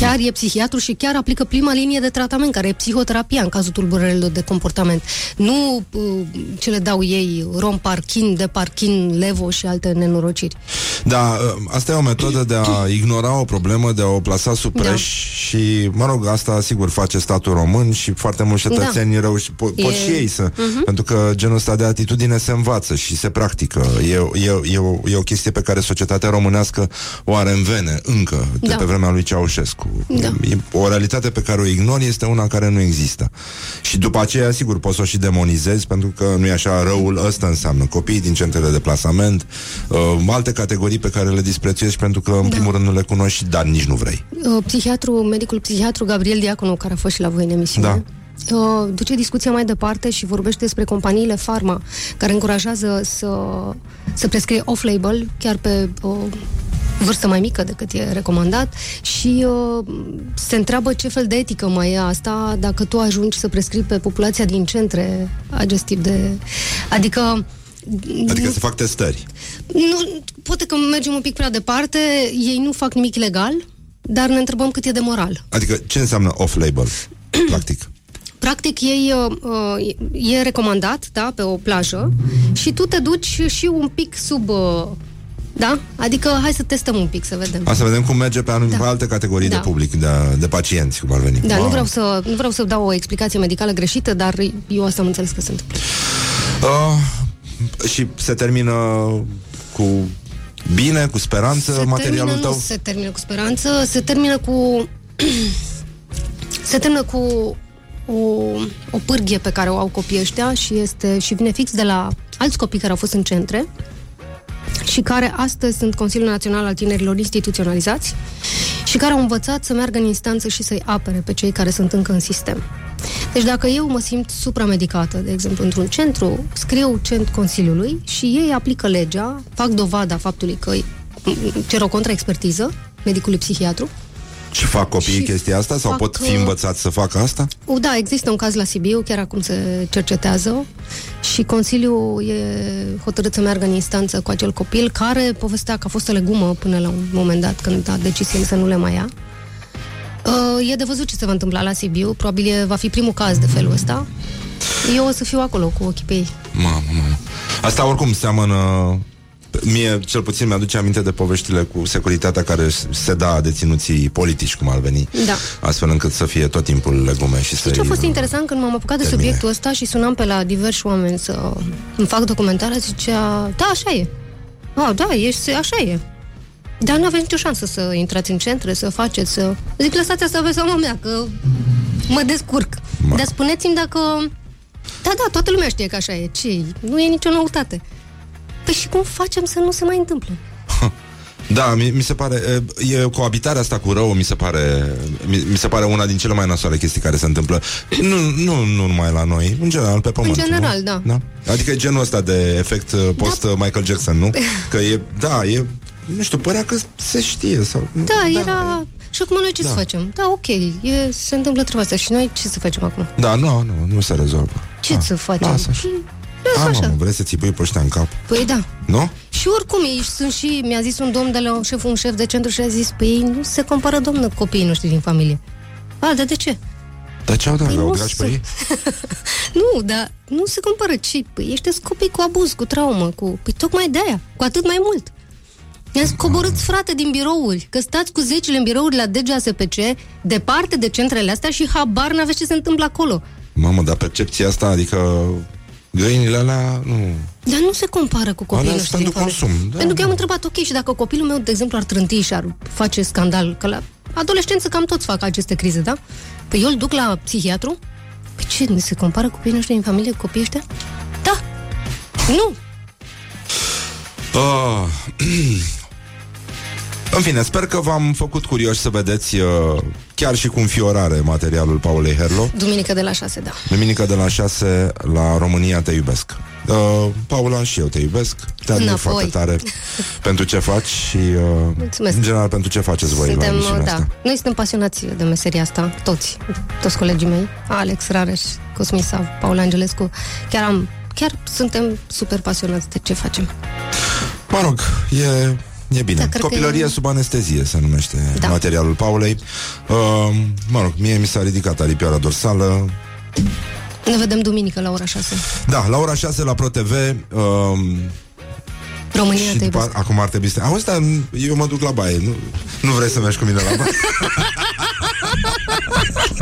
chiar e psihiatru și chiar aplică prima linie de tratament, care e psihoterapia în cazul tulburărilor de comportament. Nu uh, ce le dau ei, rom parchin, de parchin, levo și alte nenorociri. Da, uh, asta e o metodă de a ignora o problemă, de a o plasa sub preș da. și, mă rog, asta sigur face statul român și foarte mulți cetățeni da. rău și po- e... pot și ei să, uh-huh. pentru că genul ăsta de atitudine se învață și se practică. E, e, e, o, e o chestie pe care societatea românească o are în vene încă, de da. pe vremea lui Ceaușescu. Da. E o realitate pe care o ignori este una care nu există. Și după aceea, sigur, poți să o și demonizezi, pentru că nu e așa răul ăsta înseamnă copiii din centrele de plasament, uh, alte categorii pe care le disprețuiești pentru că, în da. primul rând, nu le cunoști, dar nici nu vrei. Uh, psihiatru, medicul psihiatru Gabriel Diaconu, care a fost și la voi în emisiune, da uh, duce discuția mai departe și vorbește despre companiile farma care încurajează să, să prescrie off-label, chiar pe uh, vârstă mai mică decât e recomandat și uh, se întreabă ce fel de etică mai e asta dacă tu ajungi să prescrii pe populația din centre acest tip de... Adică Adică să fac testări. Nu, poate că mergem un pic prea departe, ei nu fac nimic ilegal, dar ne întrebăm cât e de moral. Adică ce înseamnă off-label, practic? Practic, ei, uh, e recomandat, da, pe o plajă și tu te duci și un pic sub uh, da? Adică hai să testăm un pic, să vedem. A, să vedem cum merge pe, anum- da. pe alte categorii da. de public, de, de pacienți, cum ar veni. Da, wow. nu, vreau să, nu vreau să dau o explicație medicală greșită, dar eu asta am înțeles că sunt. Uh, și se termină cu bine, cu speranță se materialul termină, tău? Nu se termină cu speranță, se termină cu... se termină cu o, o pârghie pe care o au copiii ăștia și, este, și vine fix de la alți copii care au fost în centre și care astăzi sunt Consiliul Național al Tinerilor Instituționalizați și care au învățat să meargă în instanță și să-i apere pe cei care sunt încă în sistem. Deci dacă eu mă simt supramedicată, de exemplu, într-un centru, scriu cent Consiliului și ei aplică legea, fac dovada faptului că cer o contraexpertiză medicului psihiatru, și fac copiii și chestia asta sau pot fi uh, învățați să facă asta? Da, există un caz la Sibiu, chiar acum se cercetează și Consiliul e hotărât să meargă în instanță cu acel copil care povestea că a fost o legumă până la un moment dat când a decis el să nu le mai ia. Uh, e de văzut ce se va întâmpla la Sibiu, probabil e, va fi primul caz de felul ăsta. Eu o să fiu acolo cu ochii pe ei. Mamă, mamă. Asta oricum seamănă Mie, cel puțin, mi-aduce aminte de poveștile cu securitatea care se da deținuții politici, cum ar veni. Da. Astfel încât să fie tot timpul legume și să ce a fost interesant când m-am apucat de termine. subiectul ăsta și sunam pe la diversi oameni să îmi fac documentare, zicea, da, așa e. Ah, da, e, așa e. Dar nu aveți nicio șansă să intrați în centre, să faceți, să... Zic, lăsați să aveți seama mea, că mă descurc. Ma. Dar spuneți-mi dacă... Da, da, toată lumea știe că așa e. Ce Nu e nicio noutate. Păi și cum facem să nu se mai întâmple? Da, mi, mi se pare e, coabitarea asta cu rău mi se pare mi, mi se pare una din cele mai nasoale chestii care se întâmplă. Nu, nu, nu numai la noi, în general pe pământ. În general, nu? da. da. Adică e genul ăsta de efect uh, post da. Michael Jackson, nu? Că e, da, e nu știu, părea că se știe sau... Da, da era... Și acum noi ce da. să facem? Da, ok, e, se întâmplă treaba asta și noi ce să facem acum? Da, nu, nu, nu se rezolvă. Ce da. să facem? Lasă așa. Da, așa. Mă, vrei să-ți pui pe ăștia în cap? Păi da. Nu? Și oricum, ei sunt și, mi-a zis un domn de la un șef, un șef de centru și a zis, păi ei nu se compară, domnă, copiii noștri din familie. A, dar de ce? Dar ce au dat? Păi au se... pe ei? nu, dar nu se compară. Ce? Păi ești copii cu abuz, cu traumă, cu... Păi tocmai de aia, cu atât mai mult. Ne-ați coborâți, frate, din birouri, că stați cu zecile în birouri la DGASPC, departe de centrele astea și habar n-aveți ce se întâmplă acolo. Mamă, dar percepția asta, adică găinile alea, nu... Dar nu se compară cu copilul ăsta pentru consum. Da, pentru că am întrebat, ok, și dacă copilul meu, de exemplu, ar trânti și ar face scandal, că la adolescență cam toți fac aceste crize, da? Păi eu îl duc la psihiatru? Păi ce, nu se compară copiii noștri din familie cu copiii ăștia? Da! Nu! Uh, În fine, sper că v-am făcut curioși să vedeți uh, chiar și cu înfiorare materialul Paulei Herlo. Duminică de la 6, da. Duminică de la 6 la România te iubesc. Uh, Paula, și eu te iubesc. Te admir foarte tare pentru ce faci și uh, Mulțumesc. în general pentru ce faceți voi suntem, la da. asta. Noi suntem pasionați de meseria asta, toți, toți colegii mei, Alex Rareș, Cosmisa, Paula Angelescu. Chiar am, chiar suntem super pasionați de ce facem. Mă rog, e E bine. Da, Copilărie e... sub anestezie se numește da. materialul Paulei. Uh, mă rog, mie mi s-a ridicat aripioara dorsală. Ne vedem duminică la ora 6. Da, la ora 6 la ProTV. Uh, România te după, Acum ar trebui să... Auzi, dar eu mă duc la baie. Nu, nu vrei să mergi cu mine la baie?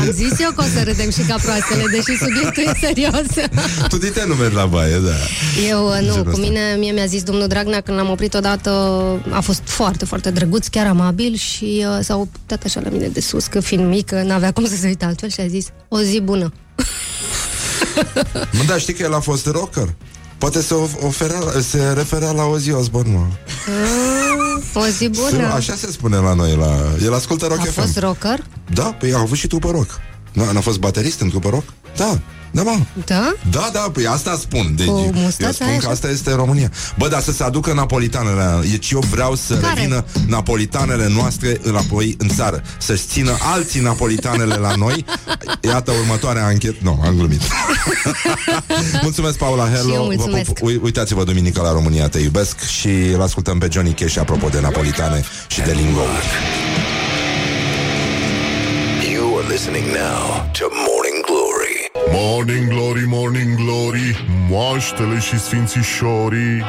Am zis eu că o să râdem și ca proastele, deși subiectul e serios. tu dite nu mergi la baie, da. Eu uh, nu, cu mine, mie mi-a zis domnul Dragnea când l-am oprit odată, a fost foarte, foarte drăguț, chiar amabil și uh, s-a uitat așa la mine de sus, că fiind mică, n-avea cum să se uite altfel și a zis, o zi bună. Mă, da, știi că el a fost rocker? Poate se, oferea, se referea la Ozzy Osbourne, mă. o zi bună. Așa se spune la noi. La... El ascultă rock A FM. fost rocker? Da, păi a avut și trupă rock. Nu, n-a fost baterist în trupă rock? Da. Da, mă. Da? Da, da, păi asta spun. Deci, Cu eu spun că asta este România. Bă, dar să se aducă napolitanele. Deci eu vreau să Care? revină napolitanele noastre înapoi în țară. Să-și țină alții napolitanele la noi. Iată următoarea anchetă. Nu, am glumit. mulțumesc, Paula Hello. Mulțumesc. Vă pup. Uitați-vă duminică la România Te iubesc și îl ascultăm pe Johnny Cash apropo de napolitane și de lingouri. You are listening now to Morning Glory. Morning Glory, Morning Glory, moaștele și sfințișorii.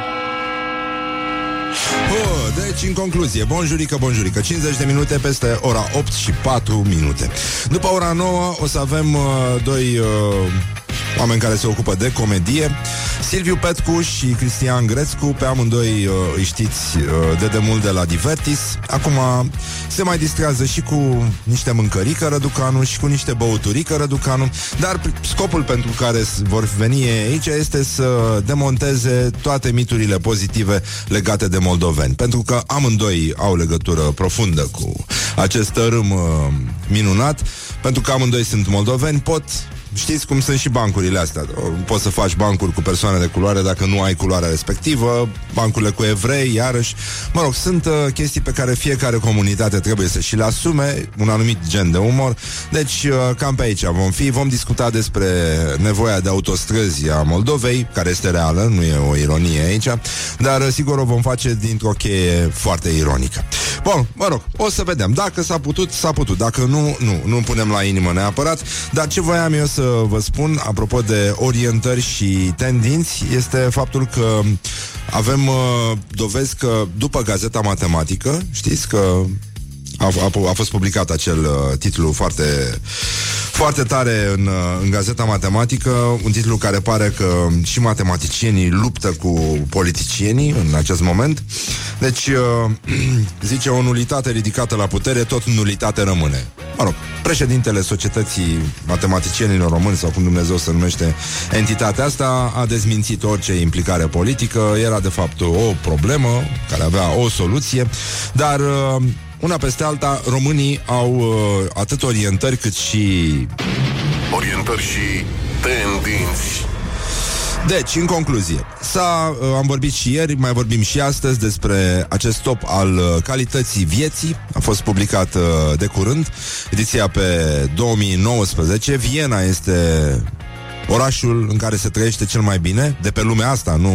Oh, deci, în concluzie, bonjurică, bonjurică 50 de minute peste ora 8 și 4 minute După ora 9 o să avem uh, doi uh, oameni care se ocupă de comedie. Silviu Petcu și Cristian Grețcu, pe amândoi uh, îi știți uh, de demult de la Divertis. Acum se mai distrează și cu niște mâncărică răducanu și cu niște băuturică răducanu, dar scopul pentru care vor veni aici este să demonteze toate miturile pozitive legate de moldoveni, pentru că amândoi au legătură profundă cu acest râm uh, minunat, pentru că amândoi sunt moldoveni, pot Știți cum sunt și bancurile astea. Poți să faci bancuri cu persoane de culoare Dacă nu ai culoarea respectivă Bancurile cu evrei, iarăși. Mă rog, sunt uh, chestii pe care fiecare comunitate Trebuie să și le asume Un anumit gen de umor. Deci, uh, cam pe aici vom fi. Vom discuta despre nevoia de autostrăzi a Moldovei Care este reală, nu e o ironie aici Dar, uh, sigur, o vom face dintr-o cheie foarte ironică. Bun, mă rog, o să vedem. Dacă s-a putut, s-a putut. Dacă nu, nu, nu punem la inimă neapărat. Dar ce voiam eu să să vă spun, apropo de orientări și tendinți, este faptul că avem uh, dovezi că după Gazeta Matematică, știți că a, a, a fost publicat acel uh, titlu foarte foarte tare în, uh, în Gazeta Matematică, un titlu care pare că și matematicienii luptă cu politicienii în acest moment. Deci, uh, zice, o nulitate ridicată la putere, tot nulitate rămâne. mă rog, președintele Societății Matematicienilor Români, sau cum Dumnezeu se numește entitatea asta, a dezmințit orice implicare politică. Era, de fapt, o problemă care avea o soluție, dar... Uh, una peste alta, românii au uh, atât orientări cât și... Orientări și tendinți. Deci, în concluzie, s-a, uh, am vorbit și ieri, mai vorbim și astăzi despre acest top al uh, calității vieții. A fost publicat uh, de curând, ediția pe 2019. Viena este orașul în care se trăiește cel mai bine, de pe lumea asta, nu,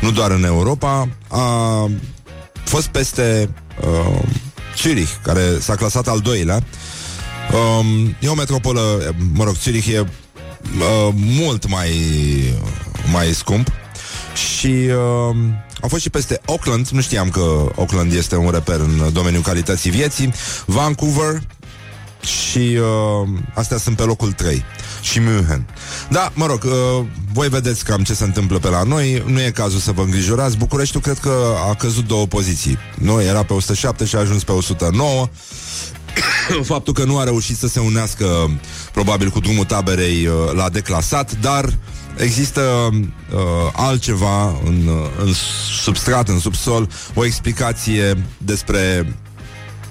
nu doar în Europa. A fost peste uh, Zurich, care s-a clasat al doilea. Um, e o metropolă, mă rog, Zurich e uh, mult mai, mai scump. Și uh, a fost și peste Auckland, nu știam că Auckland este un reper în domeniul calității vieții, Vancouver și uh, astea sunt pe locul 3 și München. Da, mă rog, uh, voi vedeți cam ce se întâmplă pe la noi, nu e cazul să vă îngrijorați. Bucureștiul cred că a căzut două poziții. Noi era pe 107 și a ajuns pe 109. Faptul că nu a reușit să se unească probabil cu drumul taberei uh, l-a declasat, dar există uh, altceva în, uh, în substrat, în subsol, o explicație despre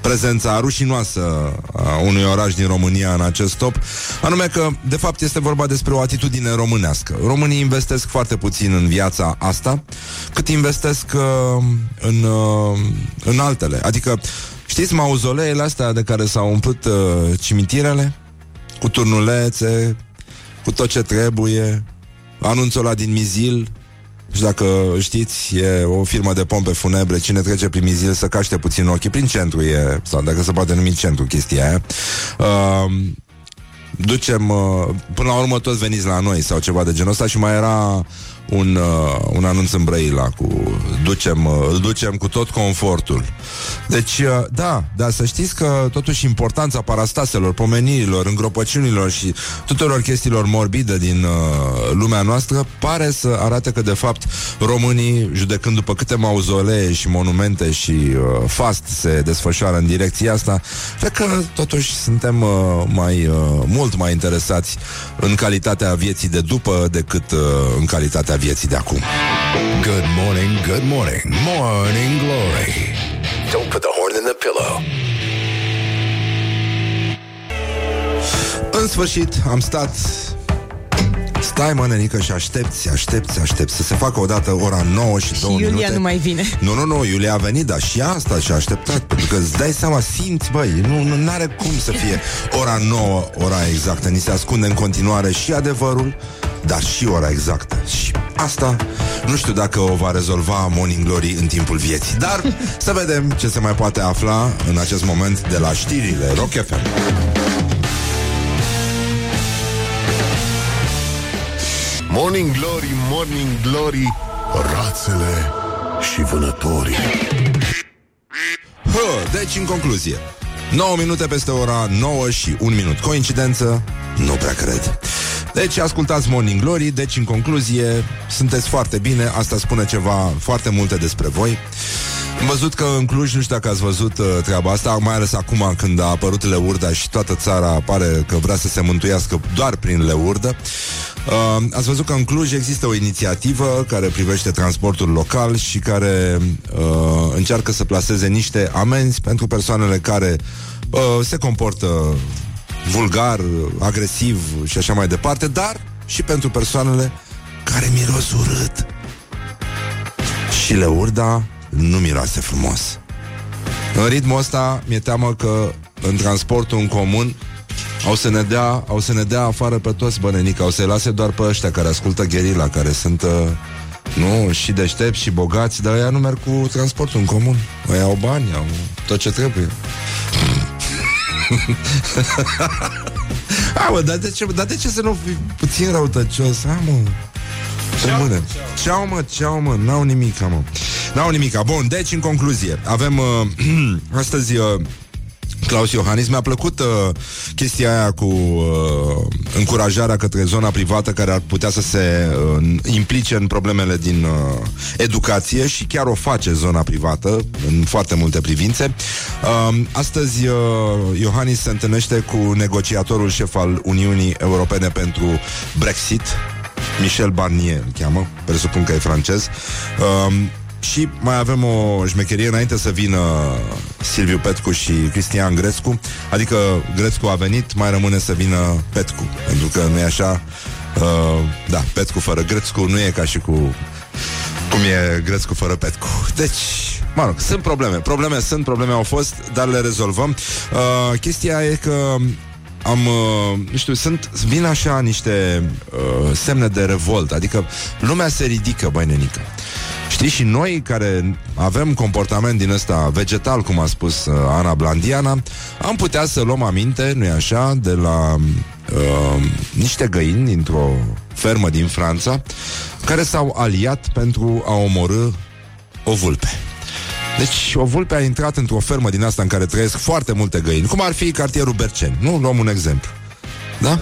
prezența rușinoasă a unui oraș din România în acest top, anume că, de fapt, este vorba despre o atitudine românească. Românii investesc foarte puțin în viața asta, cât investesc uh, în, uh, în altele. Adică, știți mauzoleele astea de care s-au umplut uh, cimitirele? Cu turnulețe, cu tot ce trebuie, anunțul ăla din Mizil, și dacă știți, e o firmă de pompe funebre, cine trece prin Mizil să caște puțin ochii, prin centru e, sau dacă se poate numi centru chestia aia. Uh, ducem, uh, până la urmă toți veniți la noi sau ceva de genul ăsta și mai era un, uh, un anunț în Brăila cu ducem, uh, îl ducem cu tot confortul. Deci, uh, da, dar să știți că totuși importanța parastaselor, pomenirilor, îngropăciunilor și tuturor chestiilor morbide din uh, lumea noastră pare să arate că de fapt românii, judecând după câte mauzolee și monumente și uh, fast se desfășoară în direcția asta, cred că totuși suntem uh, mai uh, mult mai interesați în calitatea vieții de după decât uh, în calitatea vieții de acum. Good morning, good morning, morning glory. Don't put the horn in the pillow. În sfârșit, am stat Stai, mă, nenică, și aștepți, aștepți, aștepți Să se facă odată ora 9 și 2 Iulia minute nu mai vine. Nu, nu, nu, Iulia a venit, dar și asta și-a așteptat Pentru că îți dai seama, simți, băi Nu, nu are cum să fie ora 9 Ora exactă, ni se ascunde în continuare Și adevărul, dar și ora exactă Și asta, nu știu dacă o va rezolva Morning Glory în timpul vieții Dar să vedem ce se mai poate afla În acest moment de la știrile Rock FM Morning Glory, Morning Glory, rațele și vânătorii. Hă, deci, în concluzie 9 minute peste ora 9 și 1 minut Coincidență? Nu prea cred Deci ascultați Morning Glory Deci în concluzie Sunteți foarte bine Asta spune ceva foarte multe despre voi am văzut că în Cluj, nu știu dacă ați văzut uh, treaba asta, mai ales acum când a apărut Leurda și toată țara pare că vrea să se mântuiască doar prin Leurdă. Uh, ați văzut că în Cluj există o inițiativă care privește transportul local și care uh, încearcă să placeze niște amenzi pentru persoanele care uh, se comportă vulgar, agresiv și așa mai departe, dar și pentru persoanele care miros urât. Și Leurda nu miroase frumos. În ritmul ăsta mi-e teamă că în transportul în comun au să ne dea, au să ne dea afară pe toți bănenic, au să-i lase doar pe ăștia care ascultă gherila, care sunt uh, nu, și deștepți și bogați, dar ăia nu merg cu transportul în comun. Ăia au bani, au tot ce trebuie. A, mă, dar de ce, dar de ce să nu fii puțin răutăcios? A, mă, Rămâne. Ceau, mă, ceau, mă, n-au nimic, mă. N-au nimic. Bun, deci, în concluzie, avem uh, astăzi uh, Claus Iohannis. Mi-a plăcut uh, chestia aia cu uh, încurajarea către zona privată care ar putea să se uh, implice în problemele din uh, educație și chiar o face zona privată în foarte multe privințe. Uh, astăzi uh, Iohannis se întâlnește cu negociatorul șef al Uniunii Europene pentru Brexit, Michel Barnier îl cheamă, presupun că e francez. Uh, și mai avem o șmecherie înainte să vină Silviu Petcu și Cristian Grescu. Adică Grescu a venit, mai rămâne să vină Petcu. Pentru că nu e așa... Uh, da, Petcu fără Grescu nu e ca și cu cum e Grescu fără Petcu. Deci, mă rog, sunt probleme. Probleme sunt, probleme au fost, dar le rezolvăm. Uh, chestia e că am, uh, nu știu, sunt, vin așa niște uh, semne de revolt, adică lumea se ridică, băi nenică. Știi, și noi care avem comportament din ăsta vegetal, cum a spus uh, Ana Blandiana, am putea să luăm aminte, nu-i așa, de la uh, niște găini dintr-o fermă din Franța, care s-au aliat pentru a omorâ o vulpe. Deci o vulpe a intrat într-o fermă din asta în care trăiesc foarte multe găini, cum ar fi cartierul Berceni. Nu? Luăm un exemplu. Da?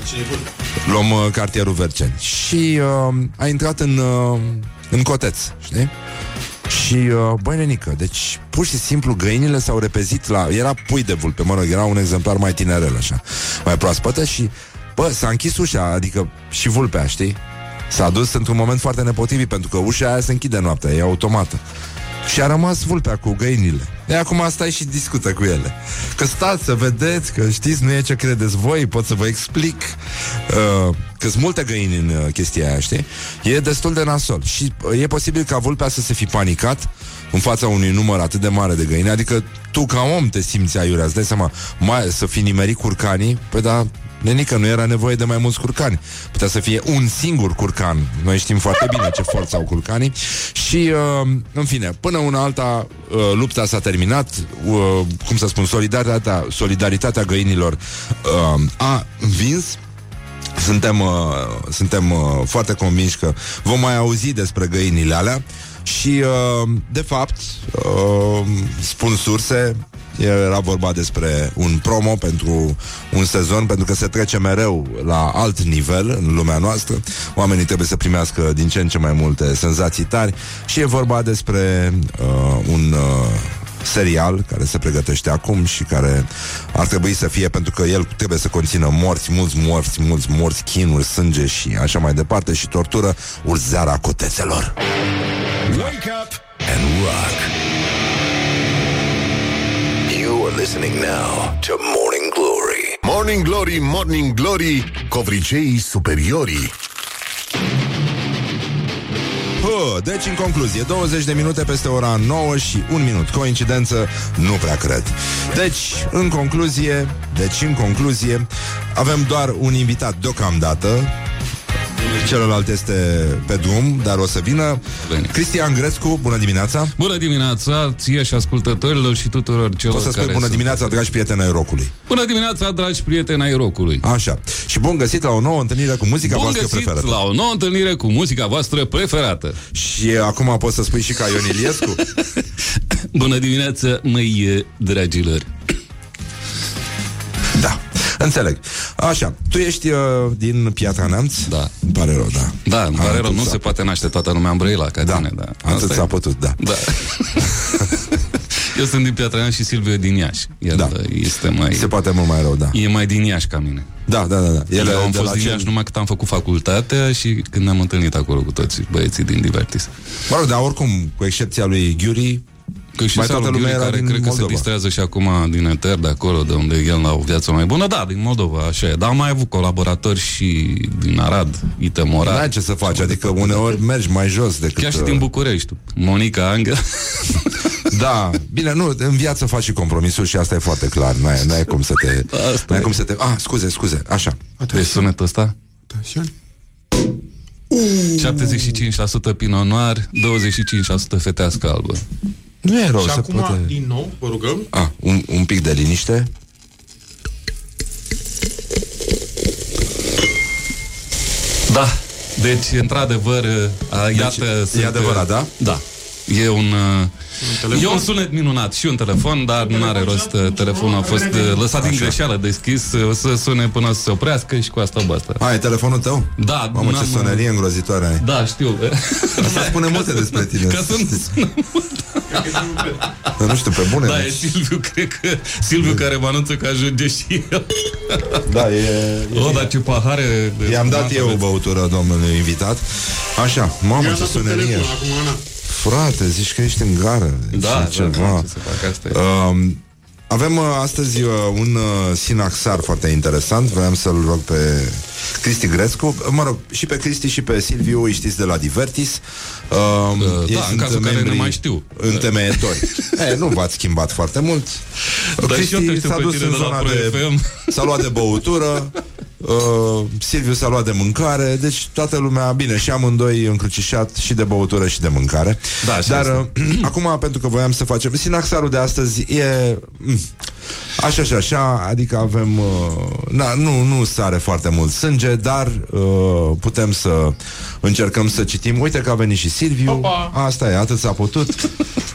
Luăm uh, cartierul Verceni. Și uh, a intrat în, uh, în coteț, știi? Și, uh, băi, nenică, deci, pur și simplu, găinile s-au repezit la... Era pui de vulpe, mă rog, era un exemplar mai tinerel, așa, mai proaspătă și, bă, s-a închis ușa, adică și vulpea, știi? S-a dus într-un moment foarte nepotrivit, pentru că ușa aia se închide noaptea, e automată. Și a rămas vulpea cu găinile. E acum stai și discută cu ele. Că stați să vedeți, că știți, nu e ce credeți voi, pot să vă explic. Uh, că sunt multe găini în uh, chestia aia, știi? E destul de nasol. Și uh, e posibil ca vulpea să se fi panicat în fața unui număr atât de mare de găini. Adică tu ca om te simți aiurea, îți dai seama, mai, să fi nimerit curcanii, păi da, Nenică, nu era nevoie de mai mulți curcani. Putea să fie un singur curcan. Noi știm foarte bine ce forță au curcanii. Și, uh, în fine, până una alta, uh, lupta s-a terminat. Uh, cum să spun, solidaritatea, solidaritatea găinilor uh, a învins. Suntem, uh, suntem uh, foarte convinși că vom mai auzi despre găinile alea și, uh, de fapt, uh, spun surse, era vorba despre un promo pentru un sezon, pentru că se trece mereu la alt nivel în lumea noastră. Oamenii trebuie să primească din ce în ce mai multe senzații tari și e vorba despre uh, un uh, serial care se pregătește acum și care ar trebui să fie pentru că el trebuie să conțină morți, mulți morți, mulți morți, chinuri, sânge și așa mai departe și tortură, urzarea cotețelor. Wake up and rock. You are listening now to Morning Glory. Morning Glory, Morning Glory, covriceii superiorii. Hă, deci, în concluzie, 20 de minute peste ora 9 și 1 minut. Coincidență? Nu prea cred. Deci, în concluzie, deci, în concluzie, avem doar un invitat deocamdată, Celălalt este pe drum, dar o să vină Bine. Cristian Grescu, bună dimineața Bună dimineața, ție și ascultătorilor și tuturor celor O să spui care bună sunt- dimineața, dragi prieteni ai rocului Bună dimineața, dragi prieteni ai rocului. Așa, și bun găsit la o nouă întâlnire cu muzica Bun voastră găsit preferată la o nouă întâlnire cu muzica voastră preferată. Și acum poți să spui și ca Ion Iliescu Bună dimineața, măi dragilor. Da, înțeleg Așa, tu ești uh, din Piatra Neamț? Da. Îmi pare rău, da Da, îmi pare Atât rău, nu s-a- se poate naște toată lumea în Brăila ca Da, tine. Da, atât Asta s-a e. putut, da Da. Eu sunt din Piatra Neamț și Silviu e din Iași. El Da. este mai... Se poate mult mai rău, da E mai din Iași ca mine. Da, da, da, da. El Eu am de fost la din cel- Iași numai cât am făcut facultatea și când ne-am întâlnit acolo cu toți băieții din Divertis. Mă rog, dar oricum, cu excepția lui Ghiuri Că și Mai Salu toată lumea Ghiuri, era care din cred că se Moldova. distrează și acum din Eter, de acolo, de unde el a o viață mai bună. Da, din Moldova, așa e. Dar am mai avut colaboratori și din Arad, Itemora. N-ai ce să faci, adică uneori mergi mai jos decât... Chiar și uh, din București. Monica Angel. Da, bine, nu, în viață faci și compromisuri și asta e foarte clar. N-ai, n-ai cum să te... Asta n-ai e. cum să te... Ah, scuze, scuze, așa. Vezi sunetul ăsta? 75% Pinot Noir, 25% fetească albă. Nu e rău, Și se acum, poate... din nou, vă rugăm, Ah, un, un pic de liniște. Da. Deci, într-adevăr, a, iată... e sunt, adevărat, da? Da. E un... uh, E un sunet minunat și un telefon, dar nu are rost. uh, Telefonul a fost uh, lăsat din greșeală deschis. uh, O să sune până să se oprească și cu asta basta. A, e telefonul tău? Da, Mamă, ce n-am- sonerie îngrozitoare ai. Da, știu. Asta spune multe despre tine. Ca să nu sună Dar nu știu, pe bune. Da, e Silviu, cred că Silviu care mă anunță că ajunge și el. Da, e... O, dar ce pahare de I-am dat fumat eu o aveți. băutură domnului invitat. Așa, mamă, Mi-a ce dat un sonerie. telefon acum, Ana. Frate, zici că ești în gară. Da, Și da, ceva. da, ce să fac, asta e. Um, avem uh, astăzi uh, un uh, sinaxar foarte interesant. Vreau să-l rog pe Cristi Grescu, mă rog, și pe Cristi și pe Silviu, îi știți de la Divertis. Um, Uh, ei da, în sunt cazul care membri ne mai știu. Întemeietori. e, nu v-ați schimbat foarte mult. Dar și eu te Cristi știu s-a pe dus tine în de la zona Pro de... FM. S-a luat de băutură. Uh, Silviu s-a luat de mâncare Deci toată lumea, bine, și amândoi încrucișat Și de băutură și de mâncare Da, așa Dar uh, acum, pentru că voiam să facem Sinaxarul de astăzi e mm, Așa și așa Adică avem uh, na, nu, nu sare foarte mult sânge Dar uh, putem să încercăm să citim Uite că a venit și Silviu Opa! Asta e, atât s-a putut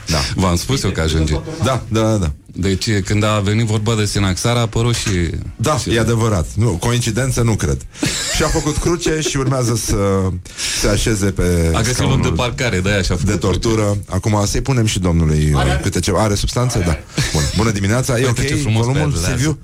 Da, V-am spus eu că ajunge. da, da, da, da. Deci când a venit vorba de Sinaxar a apărut și... Da, și e adevărat. Nu, coincidență nu cred. Și a făcut cruce și urmează să se așeze pe A găsit loc de scaunul parcare, de aia și-a făcut de tortură. Acum să-i punem și domnului are, are. câte ceva. Are substanțe? Da. Bun. Bună dimineața. E Uite ok ce frumos volumul, beadulează. Silviu?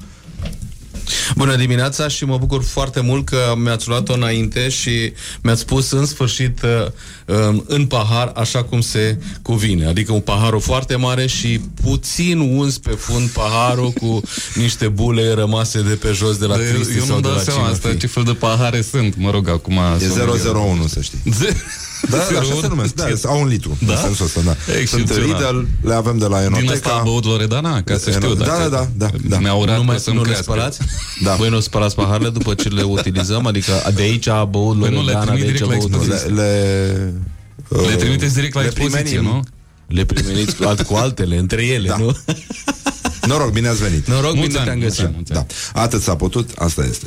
Bună dimineața și mă bucur foarte mult că mi-ați luat-o înainte și mi-ați pus în sfârșit uh, um, în pahar așa cum se cuvine. Adică un paharul foarte mare și puțin uns pe fund paharul cu niște bule rămase de pe jos de la Dar eu, Cristi eu sau nu de dau la seama cine asta, fi. ce fel de pahare sunt. Mă rog, acum... E 001, să știi. Da, da, așa se numesc. Da, au un litru. Da? În sensul ăsta, da. Sunt Excepțional. Lidl, le avem de la Din asta a Enoteca. băut Loredana, ca să Da, știu da, dacă da, da, da. mi-a urat Nu, mai, că să-mi nu le crească. spălați? Da. Voi nu spălați paharele după ce le utilizăm? Adică de aici a băut Păi nu, le Loredana, de trimit aici a direct la băut expoziție. Le, le, Le uh, trimiteți direct la le expoziție, primenim. nu? Le primeniți cu, alt, cu altele, între ele, Da. nu? Noroc, bine ați venit. Noroc, Mulți bine ani, te-am mulți găsit. ani, mulți ani. Da, atât s-a putut, asta este.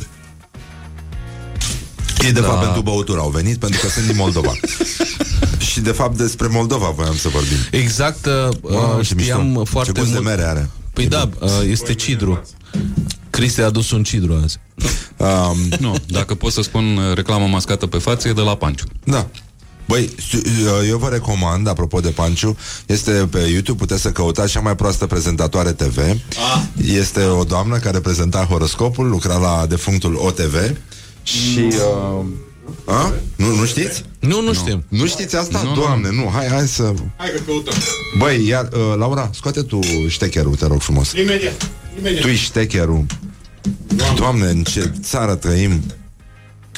Ei, de Da. fapt, pentru băutură au venit, pentru că sunt din Moldova. și, de fapt, despre Moldova voiam să vorbim. Exact, uh, Wow, ce știam mișto. foarte Ce gust mult. de mere are. Păi da, uh, este cidru. Cristi a adus un cidru azi. Um, Nu, dacă pot să spun uh, reclamă mascată pe față, e de la Panciu. da. Băi, știu, eu vă recomand, apropo de Panciu, este pe YouTube, puteți să căutați cea mai proastă prezentatoare TV. Ah. Este o doamnă care prezenta horoscopul, lucra la defunctul OTV și... Uh, a? Nu, nu știți? Nu, nu știm. Nu știți asta? Nu, nu, Doamne, nu, hai, hai să... Hai că căutăm. Băi, iar, uh, Laura, scoate tu ștecherul, te rog frumos. Imediat. Imediat. Tu ești ștecherul. Doamne, în ce țară trăim.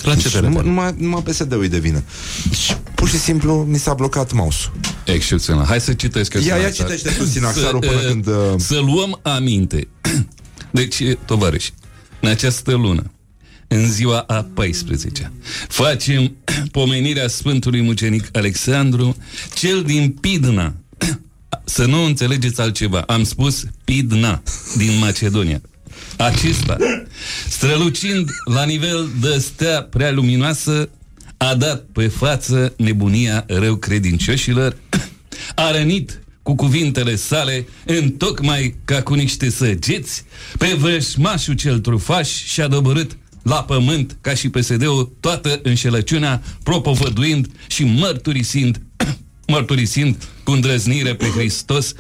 La ce Deci, te numai, referi? numai, numai PSD-ul de vină. Și pur și simplu mi s-a blocat mouse Excepțional. Hai să citesc eu Ia, ia Sinaxar. citește tu Sinaxarul Să, până uh, când... Uh, Să luăm aminte. Deci, tovarăși, în această lună, în ziua a 14 facem pomenirea Sfântului Mucenic Alexandru, cel din Pidna. Să nu înțelegeți altceva. Am spus Pidna, din Macedonia. Acesta, strălucind la nivel de stea prea luminoasă, a dat pe față nebunia rău credincioșilor, a rănit cu cuvintele sale, întocmai ca cu niște săgeți, pe vrășmașul cel trufaș și a dobărât la pământ, ca și PSD-ul, toată înșelăciunea, propovăduind și mărturisind, mărturisind cu îndrăznire pe Hristos,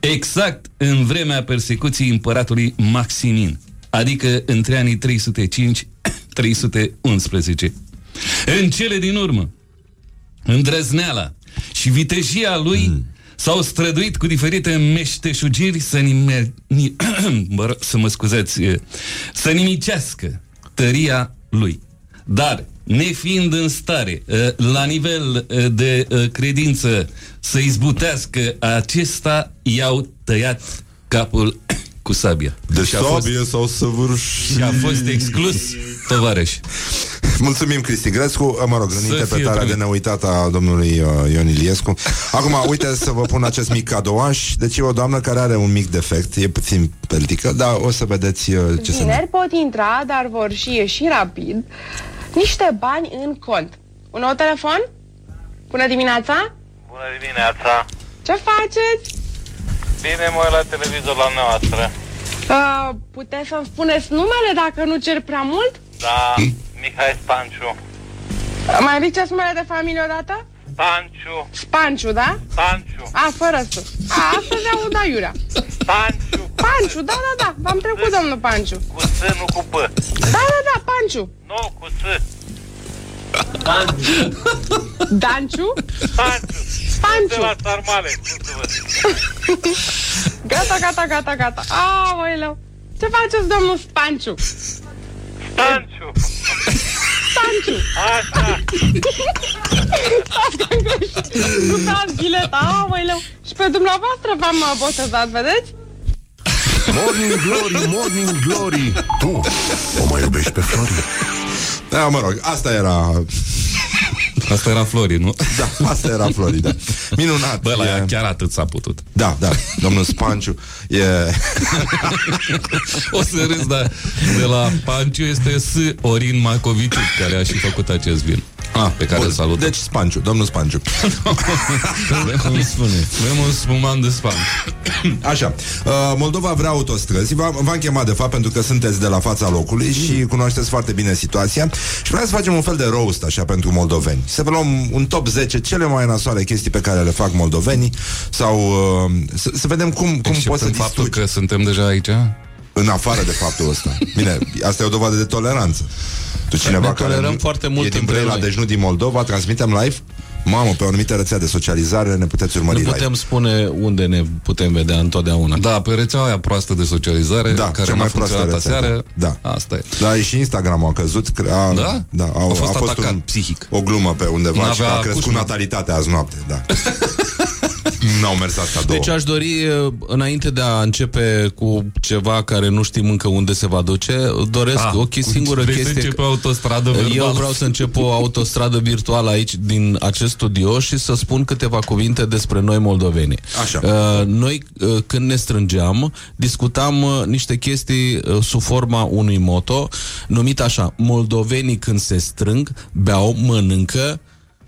exact în vremea persecuției împăratului Maximin, adică între anii 305-311. În cele din urmă, îndrăzneala și vitejia lui mm. s-au străduit cu diferite meșteșugiri să, nime, ni, mă rog, să mă scuzați, eh, să nimicească tăria lui. Dar, nefiind în stare, eh, la nivel eh, de eh, credință, să izbutească acesta, i-au tăiat capul cu sabia. de și a fost, sabie sau săvârșit. și a fost exclus, tovarăș. Mulțumim, Cristi Grescu, mă rog, în Să fie interpretarea de primit. neuitat a domnului uh, Ion Iliescu. Acum, uite să vă pun acest mic cadouaș. Deci e o doamnă care are un mic defect, e puțin peltică, dar o să vedeți uh, ce se Vineri pot intra, dar vor și ieși rapid niște bani în cont. Un nou telefon? Bună dimineața! Bună dimineața! Ce faceți? Bine mă uit la televizor la noastră. Uh, puteți să-mi spuneți numele dacă nu cer prea mult? Da, Mihai Spanciu. Uh, Mai ridiceți numele de familie odată? Spanciu, Spanciu, da? Spanciu, A, fără să. A, astăzi aud aiurea. Spanciu, Panciu, da, da, da, v-am trecut, domnul Panciu. cu S, nu cu P. Da, da, da, Panciu. Nu, cu S. Danciu? Spanciu. De Spanciu. la sarmale, cum să vă zic. Gata, gata, gata, gata. Aoleu. Ce faceți, domnul Spanciu? Spanciu. Spanciu. Așa. Lucați ghileta, aoleu. Și pe dumneavoastră v-am uh, botezat, vedeți? Morning Glory, Morning Glory Tu o mai iubești pe Flori? Da, mă rog, asta era... Asta era Flori, nu? Da, asta era Florida. Minunat. Bă, la e... ea chiar atât s-a putut. Da, da, domnul Spanciu e... O să râs, dar de la Panciu este S. Orin Macoviciu, care a și făcut acest vin. Ah, pe care îl salut. Deci Spanciu, domnul Spanciu. cum spune? Avem un spumant de spam. Așa, uh, Moldova vrea autostrăzi V-am, v-am chemat de fapt pentru că sunteți de la fața locului Și cunoașteți foarte bine situația Și vreau să facem un fel de roast așa pentru moldoveni. Să vă luăm un top 10 cele mai nasoale chestii pe care le fac moldovenii Sau uh, să, să vedem cum, cum poți să Exceptând faptul distrugi. că suntem deja aici? În afară de faptul ăsta. Bine, asta e o dovadă de toleranță. Tu cineva Ne care tolerăm nu- foarte mult e din între Brăila, noi. deci nu din Moldova Transmitem live Mamă, pe o anumită rețea de socializare ne puteți urmări Nu live. putem spune unde ne putem vedea întotdeauna. Da, pe rețeaua aia proastă de socializare, Da, care cea mai mai proastă funcționat rețea, aseară. da. Asta e. Da, și Instagram a căzut cre- a, Da? da au, A fost atacat un, psihic. O glumă pe undeva și N-avea a crescut cușmă. natalitatea azi noapte Da N-au mers asta două Deci aș dori, uh, înainte de a începe cu ceva care nu știm încă unde se va duce, doresc Ah, o chestie, singură vrei să chestie. începe o autostradă Eu verbală? vreau să încep o autostradă virtuală aici din acest studio și să spun câteva cuvinte despre noi moldoveni. Așa. Uh, noi, uh, când ne strângeam, discutam uh, niște chestii uh, sub forma unui moto numit așa, moldovenii când se strâng, beau, mănâncă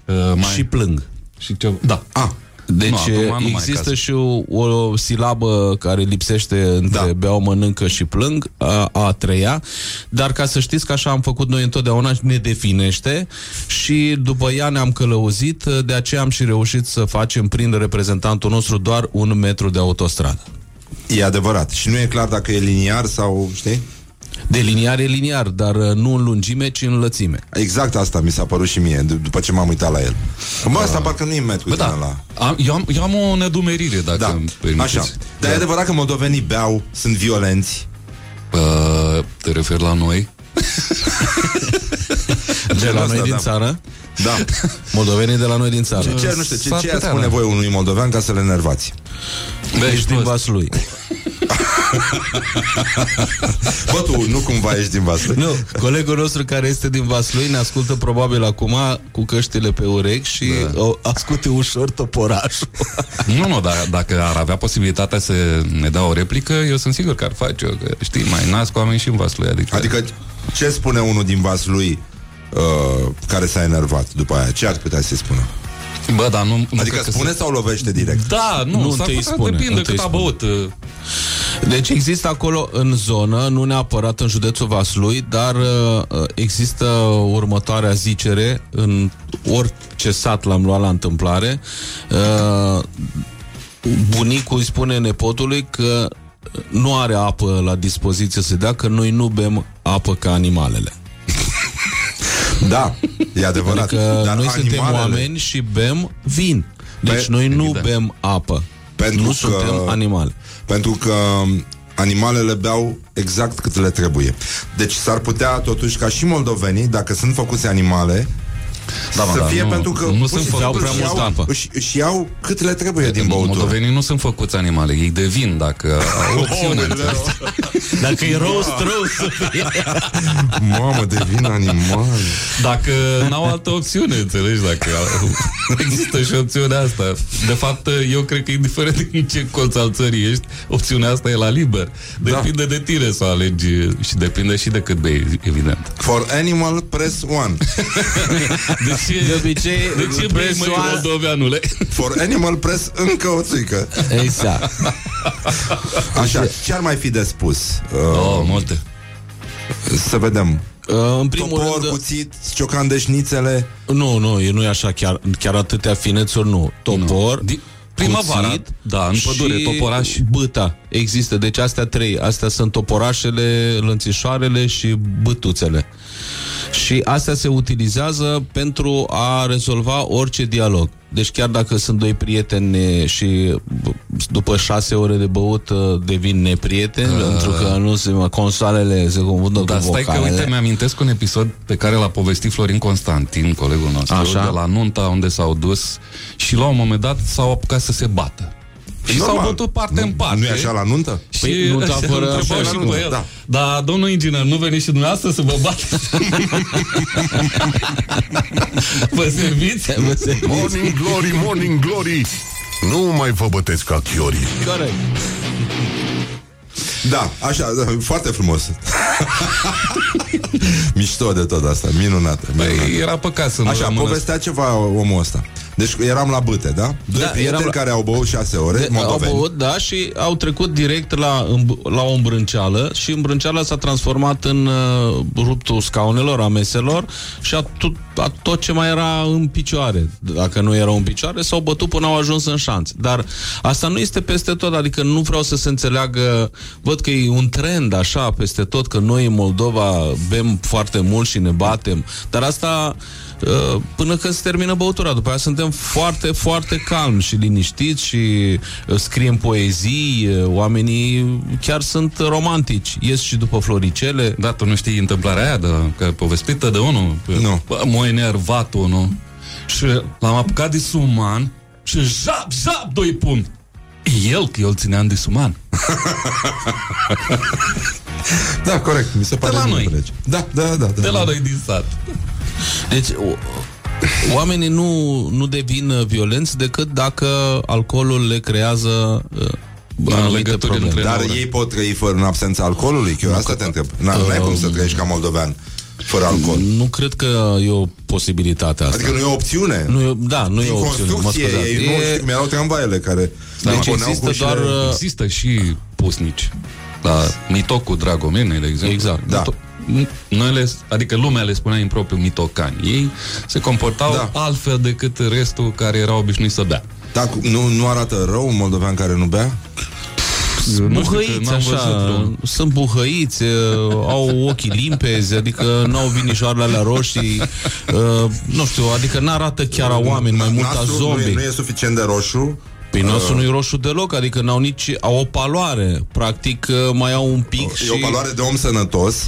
Uh, mai... și plâng. Și ce... Da. A, Deci Nu, acum nu mai există caz. și o, o silabă care lipsește între Da. beau, mănâncă și plâng, a, a treia, dar ca să știți că așa am făcut noi întotdeauna, ne definește și după ea ne-am călăuzit, de aceea am și reușit să facem prin reprezentantul nostru doar un metru de autostradă. E adevărat Și nu e clar dacă e liniar sau, știi? De liniar e liniar, dar uh, nu în lungime, ci în lățime. Exact asta mi s-a părut și mie d- După ce m-am uitat la el Că bă, asta parcă nu e metru Bă, din da. ăla. Am, eu, am, eu am o nedumerire, dacă Da, îmi permiteți. așa Dar e adevărat că moldovenii beau, sunt violenți Uh, te referi la noi? De Genul la ăsta, noi din da. țară, Da moldovenii de la noi din țară. Ce, nu știu, ce, S-ar ce putea, spune da. voi unui moldovean ca să le enervați? Bă, Ești din Vaslui. Bă, tu nu cumva ești din Vaslui? Nu, colegul nostru care este din Vaslui ne ascultă probabil acum cu căștile pe urechi și da. o, asculte ușor toporașul. Nu, nu, dar dacă ar avea posibilitatea să ne dea o replică, eu sunt sigur că ar face-o. Că, știi, mai nasc oameni și în Vaslui. Adică, Adică ce spune unul din Vaslui uh, care s-a enervat după aia? Ce ar putea să spună? Bă, dar nu... nu Adică cred că spune se- sau lovește direct? Da, nu, Nu, nu s-ar întâi putea, spune, depinde întâi cât a spune. băut. uh, Deci există acolo în zonă, nu neapărat în județul Vaslui, dar uh, există următoarea zicere în orice sat l-am luat la întâmplare. Uh, bunicul îi spune nepotului că nu are apă la dispoziție să dea, că noi nu bem apă ca animalele. Da, e adevărat. Adică Dar noi suntem animalele- oameni și bem vin. Deci Pe- noi nu evident. bem apă. Pentru nu că- suntem animale. Pentru că animalele beau exact cât le trebuie. Deci s-ar putea totuși ca și moldovenii, dacă sunt făcuți animale, Da, mă, să da, fie nu- pentru că nu pur sunt și făcuți simplu prea își multă iau, apă. își, își iau cât le trebuie din băutură. Moldovenii nu sunt făcuți animale, ei devin dacă au opțiune. Dacă e roast, roast să fie. Mamă, devin animal. Dacă n-au altă opțiune, înțelegi? Dacă au- există și opțiunea asta. De fapt, eu cred că indiferent din ce colț al țării ești, opțiunea asta e la liber. Depinde de tine să alegi și depinde și de cât bei, evident. For animal, press one. De ce, De obicei, de ce bei, măi, presoa- moldoveanule? For Animal Press încă o țuică. Exact. Așa, ce ar mai fi de spus? Uh, Oh, multe. să vedem. Uh, în primul Topor, rând, cuțit, ciocan de șnițele. nu, nu, e- nu e așa chiar, chiar atâtea finețuri, nu. Topor, Di- primăvara, cuțit da, în pădure, și toporaș. bâta. Există, deci astea trei. Astea sunt toporașele, lănțișoarele și bătuțele. Și astea se utilizează pentru a rezolva orice dialog. Deci chiar dacă sunt doi prieteni și b- după șase ore de băut uh, devin neprieteni, pentru că nu se consoalele se confundă Dar cu stai că, vocalele. uite, mi-amintesc un episod pe care l-a povestit Florin Constantin, colegul nostru, Așa. de la nunta unde s-au dus și la un moment dat s-au apucat să se bată. Și Normal. s-au bătut parte nu, în parte. Nu e așa la nuntă? Și Păi, nunta așa, fără- întrebau fără și nuntă, pe el. da. Dar, domnul inginer, nu veniți și dumneavoastră să vă bateți? vă serviți? Vă se- Morning Glory, Morning Glory Nu mai vă bătesc ca chiorii Corect. Da, așa, da, foarte frumos. Mișto de tot asta, minunată. minunată. Păi, era păcat să nu Așa, rămână- povestea ceva omul ăsta. Deci eram la bâte, da? Doi Da, prieteni eram la- care au băut șase ore, De, au moldoveni. băut, da, și au trecut direct la, îmb- la o îmbrânceală și îmbrânceala s-a transformat în uh, ruptul scaunelor, a meselor și a, tot, a tot ce mai era în picioare. Dacă nu erau în picioare, s-au bătut până au ajuns în șanț. Dar asta nu este peste tot, adică nu vreau să se înțeleagă, văd că e un trend așa peste tot, că noi în Moldova bem foarte mult și ne batem, dar asta uh, până când se termină băutura. După aia suntem foarte, foarte calmi și liniștiți și uh, scriem poezii, uh, oamenii chiar sunt romantici. Ies și după floricele. Da, tu nu știi întâmplarea aia de, că povestită de unul. Nu. Bă, M-a enervat unul și l-am apucat de suman și jap, jap, doi pumni. El, că eu îl țineam de suman. Da, corect, mi se pare la bine, noi. colegi. Da, da, da, da. De la noi din sat. Deci, o- oamenii nu, nu devin uh, violenți decât dacă alcoolul le creează uh, anumite legături probleme. între- Dar ei pot trăi fără în absența alcoolului? Că eu asta te întreb. N- Nu ai cum să trăiești ca moldovean fără alcool. Nu cred că e o posibilitate asta. Adică nu e o opțiune. nu e, da, nu e Din o opțiune. Mă construcție, scuzați. ei nu știu cum erau tramvaiele care Deci le puneau există cu ușile- doar, uh, Există și pusnici. La mitocul Dragomenei, de exemplu. Exact, da. Noi le, adică lumea le spunea impropriu mitocani. Ei se comportau Da. altfel decât restul care erau obișnuiți să bea. Dar cu- nu, nu arată rău un moldovean care nu bea? Nu știu că buhăiți n-am așa, văzut vreun- sunt buhăiți, uh, au ochii limpezi, adică n-au vinișoarele alea roșii, uh, nu știu, adică n-arată chiar a oameni, mai mult a Nasul Nu e, zombi. nu e suficient de roșu. Păi nasul nu e roșu deloc, adică n-au nici, au o paloare, practic uh, mai au un pic și... E o valoare de om sănătos.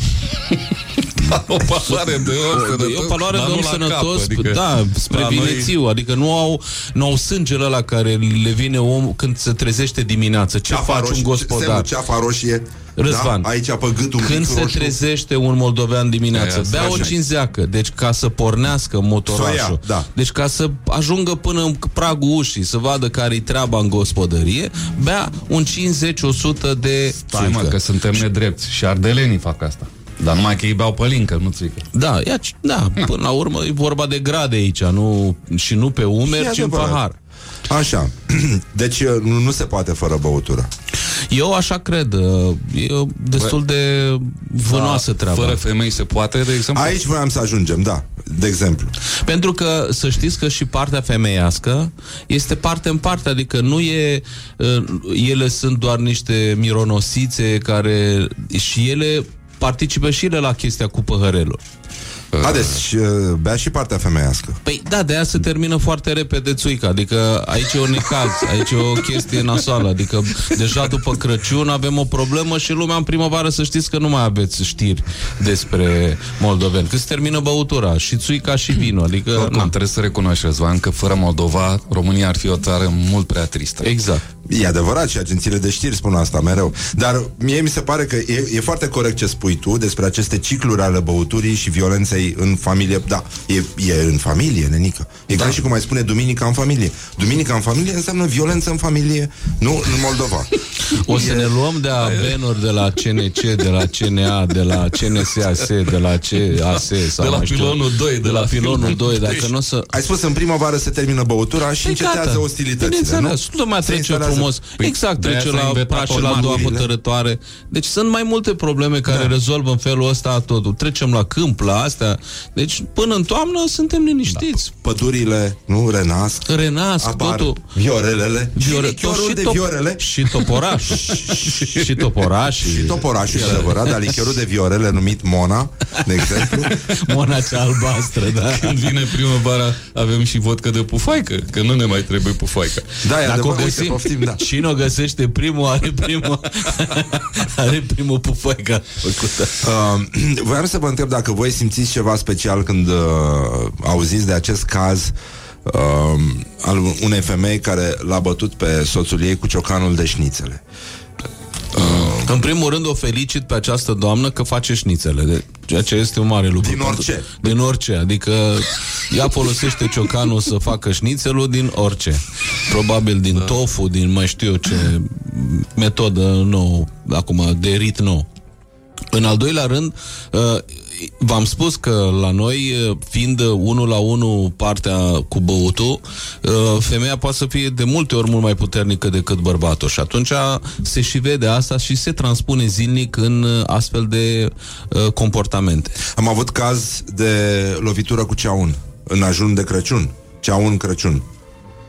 o paloare de om E o paloare dar de nu om la sănătos, cap, adică da, spre la noi- vinețiu, adică nu au, nu au sângele ăla care le vine om când se trezește dimineața. Ce Ceafa faci un roșie, gospodar? semnul ceafa roșie. Răzvan, da? Aici pe gât un Când pic se roșu. trezește un moldovean dimineața, Aia, bea o așa. cinzeacă, deci ca să pornească motorașul, Să o ia, da. deci ca să ajungă până în pragul ușii, să vadă care-i treaba în gospodărie, bea un 50-100 de Stai mă, țuică. că suntem nedrepți și ardelenii fac asta. Dar numai că ei beau pălincă, nu țică. Da, ia, da, până la urmă e vorba de grade aici, nu, și nu pe umeri, E ci în adevărat. pahar. Așa. Deci nu, nu se poate fără băutură. Eu așa cred, uh, e destul de vânoasă treaba. Fără femei se poate, de exemplu? Aici voiam să ajungem, da. De exemplu. Pentru că să știți că și partea femeiască este parte în parte, adică nu e uh, ele sunt doar niște mironosițe care și ele participă și ele la chestia cu păhărelul. Haideți, uh, bea și partea femeiască. Păi da, de aia se termină foarte repede țuica, adică aici e un necaz, aici e o chestie nasoală, adică deja după Crăciun avem o problemă și lumea în primăvară să știți că nu mai aveți știri despre moldoveni, că se termină băutura și țuica și vinul, adică... Oricum, na. trebuie să recunoști, Răzvan, că fără Moldova, România ar fi o țară mult prea tristă. Exact. E adevărat și agențiile de știri spun asta mereu. Dar mie mi se pare că e, e foarte corect ce spui tu despre aceste cicluri ale băuturii și violenței că-i în familie, da, e, e în familie, nenică. E da. ca și cum mai spune duminica în familie. Duminica în familie înseamnă violență în familie, nu în Moldova. O să ne luăm de abenuri de la CNC, de la CNA, de la CNSAS, de la CAS sau De la mai știu, pilonul 2, de la pilonul 2, dacă nu o să... Ai spus în primăvară se termină băutura și Păi încetează gata. ostilitățile, nu? Bineînțeles, lumea Se trece instalează- frumos. Păi, exact, de-aia trece s-a la inventat praș și la a doua polmanurile. hotărătoare. Deci sunt mai multe probleme care da. rezolvă în felul ăsta totul. Trecem la câmp, la astea. Deci până în toamnă suntem liniștiți. Da. Pădurile, nu, renasc. Renasc, Apar totul. viorelele. Viore- și lichiorul și de top- viorele. Și toporaș. și toporaș. Și toporașul, e adevărat, dar lichiorul de viorele numit Mona, de exemplu. Mona cea albastră, da. Când vine primăvara, avem și vodcă de pufaică, că nu ne mai trebuie pufaică. Da, e Dacă o adevărat, găsim, uite, poftim, da. Cine o găsește primul are primul are primul pufaica făcută. Uh, voiam să vă întreb dacă voi simțiți ceva special când uh, auziți de acest caz uh, al unei femei care l-a bătut pe soțul ei cu ciocanul de șnițele. În primul rând o felicit pe această doamnă că face șnițele, de, ceea ce este un mare lucru. Din orice. Pentru- Din orice, adică ea folosește ciocanul să facă șnițelul din orice. Probabil din da. tofu, din mai știu eu ce metodă nouă, acum, de rit nou. În al doilea rând, uh, v-am spus că la noi, uh, fiind unul la unul partea cu băutul, uh, femeia poate să fie de multe ori mult mai puternică decât bărbatul și atunci se și vede asta și se transpune zilnic în uh, astfel de uh, comportamente. Am avut caz de lovitură cu ceaun în ajun de Crăciun. Ceaun Crăciun.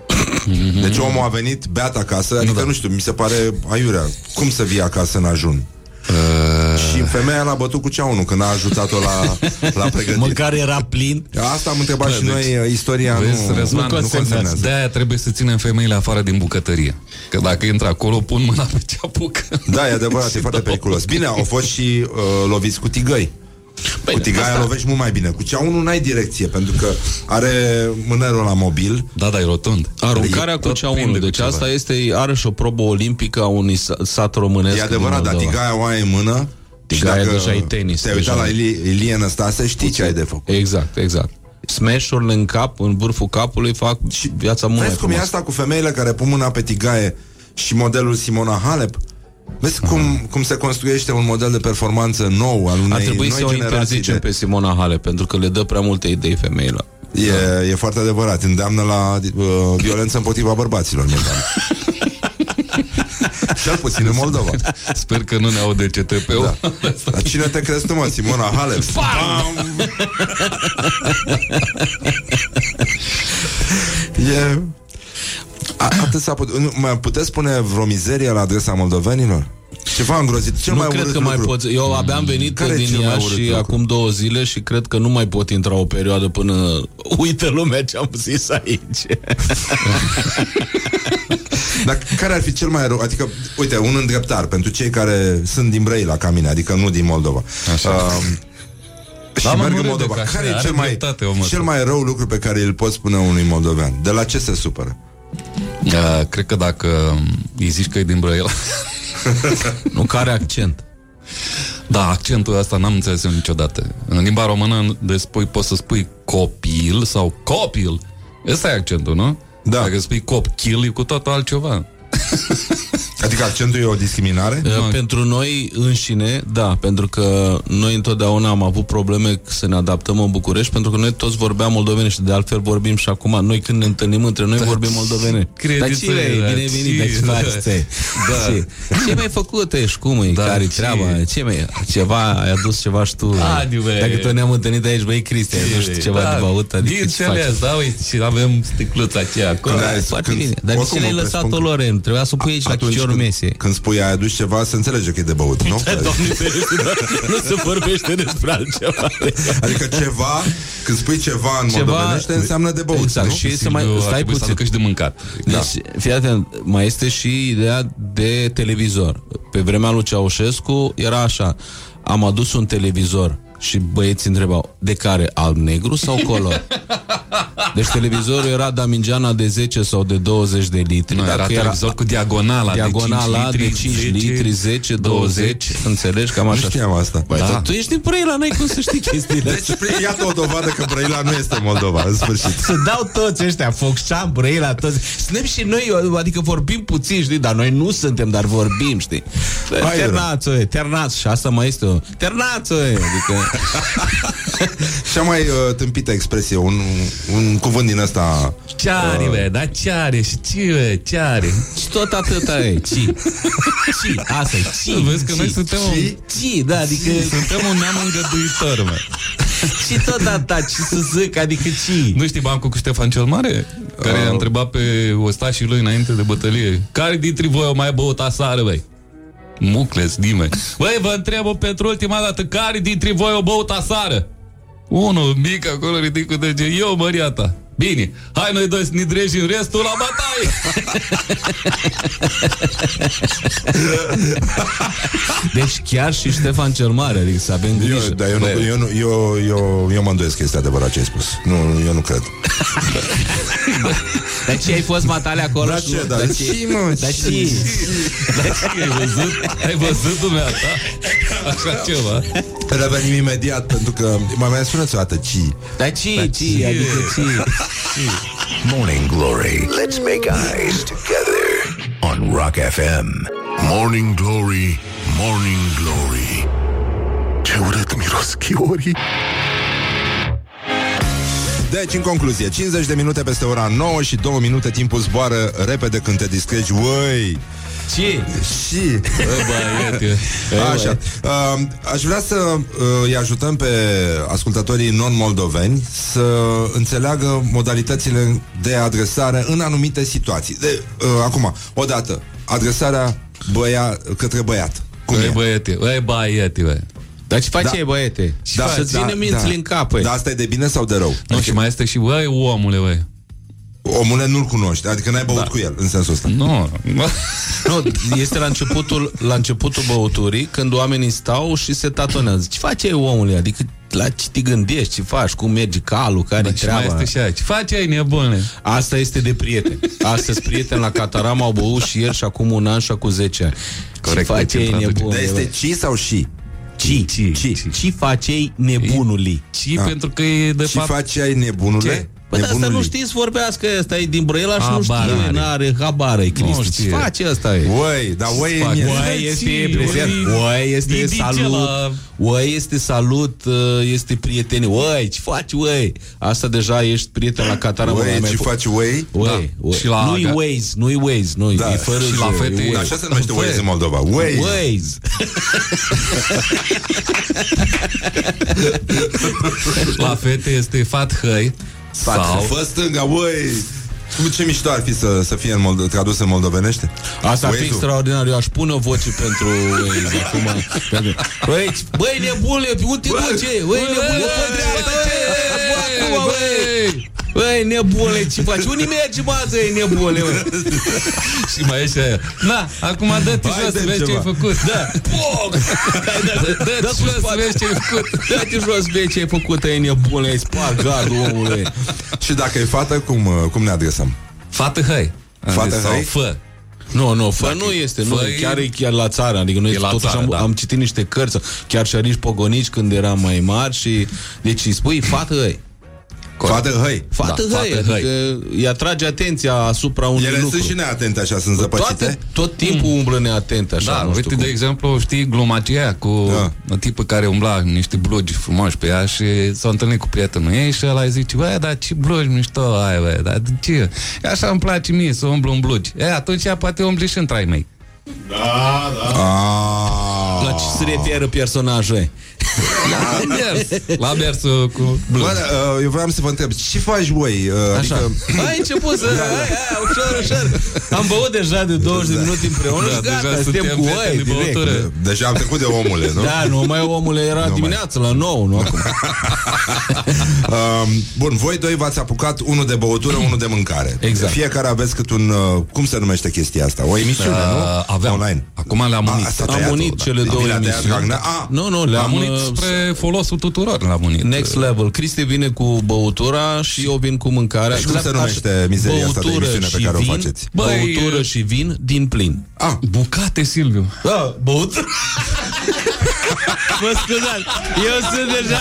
Deci omul a venit beat acasă, adică nu știu, mi se pare aiurea. Cum să vii acasă în ajun? Uh... Și femeia l-a bătut cu ceaunul când a ajutat-o la, la pregătire. Măcar era plin. Asta am întrebat Da, și deci, noi, istoria Vezi, nu, Răzvan, nu consemnează. De-aia trebuie să ținem femeile afară din bucătărie. Că dacă intră acolo, pun mâna pe ce apucă. Da, e adevărat, e foarte periculos. Bine, au fost și uh, loviți cu tigăi. Păi, cu tigaia asta- lovești mult mai bine. Cu ceaunul n-ai direcție, pentru că are mânerul la mobil. Da, da, e rotund. Aruncarea E cu tot ceaunul. prinde cu Deci ceva. asta este, are și o probă olimpică a unui sa- sat românesc. E adevărat, din dar Moldova. tigaia o ai în mână. Tigaia și dacă deja e tenis, Te-ai uitat deja. la Ilie, Ilie Năstase, știi ce ai de făcut. Exact, exact. Smash-urile în cap, în vârful capului fac și viața mult mai Vezi cum e frumoasă. asta cu femeile care pun mâna pe tigaie și modelul Simona Halep? Vezi cum, cum se construiește un model de performanță nou al unei Ar trebui noi să o generații interzicem de... pe Simona Hale, pentru că le dă prea multe idei femeilor. E, e foarte adevărat. Îndeamnă la uh, violență împotriva bărbaților. momentan. Cel puțin în Moldova. Sper că nu ne aude CTP-ul. Da. Dar cine te crezi tu, mă? Simona Halep? Bam! e... A, atât s-a putut. Nu, Mai puteți spune vreo mizerie la adresa moldovenilor? Ceva îngrozit. Cel nu mai cred urât că mai lucru. pot. Eu abia am venit Care e din cel mai Iași urât și lucru? acum două zile și cred că nu mai pot intra o perioadă până uită lumea ce am zis aici. Dar care ar fi cel mai rău? Adică, uite, un îndreptar pentru cei care sunt din Brăila ca mine, adică nu din Moldova. Așa. Uh, și Da, mă, merg nu în râde, Moldova. că așa Care e are cel mai, dreptate, omul cel ăsta. mai rău lucru pe care îl poți spune unui moldovean? De la ce se supără? Uh, cred că dacă îi zici că e din Brăila... nu care accent. Da, accentul ăsta n-am înțeles eu niciodată. În limba română de spui, poți să spui copil sau copil. Ăsta e accentul, nu? Da. Dacă spui copil, e cu totul altceva. Adică accentul e o discriminare? Uh, Pentru noi înșine, da, pentru că noi întotdeauna am avut probleme să ne adaptăm în București, pentru că noi toți vorbeam moldovenești, de altfel vorbim și acum. Noi când ne întâlnim între noi vorbim moldovenești. credeți, Dar ce da, bine venit, dar ce- ce faci, da. țe? Da. Ce? Ce mai făcut ești? Cum e? Da, Care-i ce- treaba? Ce mai Ceva, ai adus ceva și tu. Adi, bă. Dacă tot ne-am întâlnit aici, băi, Cristian, nu știu ceva de băut, adică ce faci? Bineînțeles, da, uite, și avem sticluța aceea acolo. Când ai- Foarte când- bine. Dar de ce oricum le-ai mă lăsat-o presupun că- Loren? Trebuia să o pui aici la Atunci chiciorul când, mesei. când spui ai adus ceva, se înțelege că e de băut, nu? Doamne ferește, da, nu se vorbește despre altceva. Adică ceva, când spui ceva în Ceva- moldovenește, înseamnă de băut, Exact. nu? Și să mai Silviu ar stai trebui să puțin. aducă și de mâncat. Deci, da. fii atent, mai este și ideea de televizor. Pe vremea lui Ceaușescu era așa, am adus un televizor și băieții întrebau, de care, alb-negru sau color? Deci televizorul era Damigiana de 10 sau de 20 de litri. Nu, era Dacă televizor cu diagonala, diagonala de 5 litri, de 5 litri, 10, 20, înțelegi? Cam Nu așa. știam asta. Băi, Da. da. tu ești din Brăila, n-ai cum să știi chestiile astea. Deci, iată o dovadă că Brăila nu este Moldova, în sfârșit. Se dau toți ăștia, Focșan, Brăila, toți. Suntem și noi, adică vorbim puțin, știi, dar noi nu suntem, dar vorbim, știi? Hai, Ternațo, e, ternaț, și asta mai este o... Ternațo, e, adică... Cea mai uh, tâmpită expresie, un, un cuvânt din ăsta... Ce are, bă, da ce are și ce, bă, ce are? Și tot atâta e, ci. Ci, asta e, ci. Vezi că noi suntem un, Ci, ci, da, adică... suntem un neam îngăduitor, mă. Și tot atâta, ce să zic, adică ci. Nu știi bancul cu Ștefan cel Mare? Care Uh. a întrebat pe ostașii lui înainte de bătălie. Care dintre voi o mai băut asară, băi? Mucles, nimeni. Băi, vă întreb pentru ultima dată, care dintre voi o băut asară? Unul mic acolo ridic cu dege. Eu, măriata. Bine, hai noi doi să ne drejim restul la bătaie. Deci chiar și Ștefan cel Mare, adică să avem Eu, grijă. dar eu, nu, eu, nu, eu, eu, eu mă îndoiesc că este adevărat ce ai spus. Nu, eu nu cred. Dar ce ai fost matale acolo? Da, și ce, nu- da, Dar și, ce? mă, Dar și. ce? ai văzut? Ai văzut dumneata? Așa ceva. Revenim imediat, pentru că... Mai mai spuneți o dată, ci. Dar ce? Ce? Adică ce? Morning Glory. Let's make eyes together on Rock FM. Morning Glory, Morning Glory Ce urât miros chiorii Deci, în concluzie, 50 de minute peste ora 9 și 2 minute timpul zboară repede când te discreci. Uăi! Ce? Și... Bă, băiete. Așa. Uh, aș vrea să uh, îi ajutăm pe ascultătorii non-moldoveni să înțeleagă modalitățile de adresare în anumite situații. De, uh, acum, odată, adresarea băia, către băiat. Cum Băi, e? băiete, băi, băiete, băi. Dar ce faci Da. da. băiete? Da, să ține mințile în cap, păi. Dar asta e de bine sau de rău? Nu, și mai este și, băi, omule, băi. Omule nu-l cunoști, adică n-ai băut da. cu el, în sensul ăsta. Nu, Nu, este la începutul, la începutul băuturii, când oamenii stau și se tatonează. Ce face omule? Adică la ce te gândești, ce faci, cum merge calul, care Dar și mai treaba. este și aia. Ce faci ai, nebune? Asta este de prieten. Astăzi prieteni la Cataram au băut și ieri și acum un an și acum 10 ani. Corect, ce face deci ei îmi traduce. nebun? Dar este ci sau și? Ci, Ci, ci, ci. ci face nebunului? Și pentru că e, de Și fapt... faci ai nebunule? Ce? Bă, dar asta nu Nebunului. știți să vorbească ăsta, e din Brăila și nu Habar știe, n-are. n-are habar, e Cristi. Ce știe. face ăsta e? Uăi, dar uăi e faci? mie. Uai este Ții, prezent, uai, uai este ridice salut, la- uai este salut, uh, este prietenie, uai, ce faci, uai? Asta deja ești prieten la Cataram. Uăi, ce faci uăi? Uai, Da. uai. Și la Nu-i Aga- Waze, nu-i Waze, nu-i, Da. e fără Și la J, fete e e- Da, așa se numește Waze în Moldova. Waze. Waze. La fete este fat hăi Sau... sau... Fă stânga, uăi! Cum ce mișto ar fi să, să fie în moldo- tradus în moldovenește? Asta ar fi Waze-ul. extraordinar. Eu aș pune o voce pentru Waze acum. Pentru- Băi, băi, nebule, unde te duce? Băi, nebule, pe dreapta, ce? Bă, acum, băi. Băi, nebule, ce faci? Unde mergi, mă, e nebule, bă? Și mai e și aia. Na, acum dă-te Hai, jos să dă-mi vezi ce ceva. ai făcut. Da. Dă-te cu jos să spate. vezi ce ai făcut. Dă-te jos, băi, ce ai făcut, e nebule, ai spart gardul, omule. Și dacă e fată, cum, uh, cum ne adresăm? Fată hăi. Fată Sau hăi? fă. Nu, nu, fă nu este, nu, fă chiar e- e chiar la țară, adică noi E la totuși țară, am, da. am citit niște cărți, chiar și Ariș Pogonici când eram mai mari și, deci îi spui, fată hăi, Fată, hăi! fată Da, hăi, fată hăi. adică îi atrage atenția asupra unui Ele lucru. sunt și neatente așa, sunt zăpăcite. Toate, tot timpul umblă neatent așa, Da, nu uite, știu de cum. exemplu, știi gluma aceea cu Da. o tipă care umbla în niște blugi frumoși pe ea și s-a întâlnit cu prietenul ei și ăla îi zice, băi, dar ce blugi mișto ai, băi, dar de ce? Așa îmi place mie să umblu în blugi. E, atunci ea poate umbli și în trai mei. Ah. La ce se referă personajul? La mers, la mersul cu blugi. Bă, da, uh, eu vreau să vă întreb, ce faci voi? Uh, Așa. Adică, Ai început să... Hai, hai, ușor, ușor. Am băut deja de 20 de minute împreună Da, și gata, deja suntem suntem cu prieteni oi, de direct. băutură. deja am trecut de omule, nu? Da, nu mai omule era mai. dimineața la 9, nu acum. Um, bun, voi doi v-ați apucat unul de băutură, unul de mâncare. Exact. Fiecare aveți cât un... Uh, cum se numește chestia asta? O emisiune, Uh, nu? Aveam. Online. Acum le-am A, unit. asta Am tăiat-o, unit da. cele Bine, două le-a tăiat emisiuni. Dragnea. A, Nu, nu, le-am Am unit uh, spre folosul tuturor l-am unit. Next level. Cristi vine cu băutura și eu vin cu mâncarea. Și cum se numește mizeria asta de Băutură emisiune pe și care o vin, faceți? Băi, Băutură e- și vin din plin. Ah, Bucate, Silviu. Da, băutură. Mă scuzați, eu sunt deja...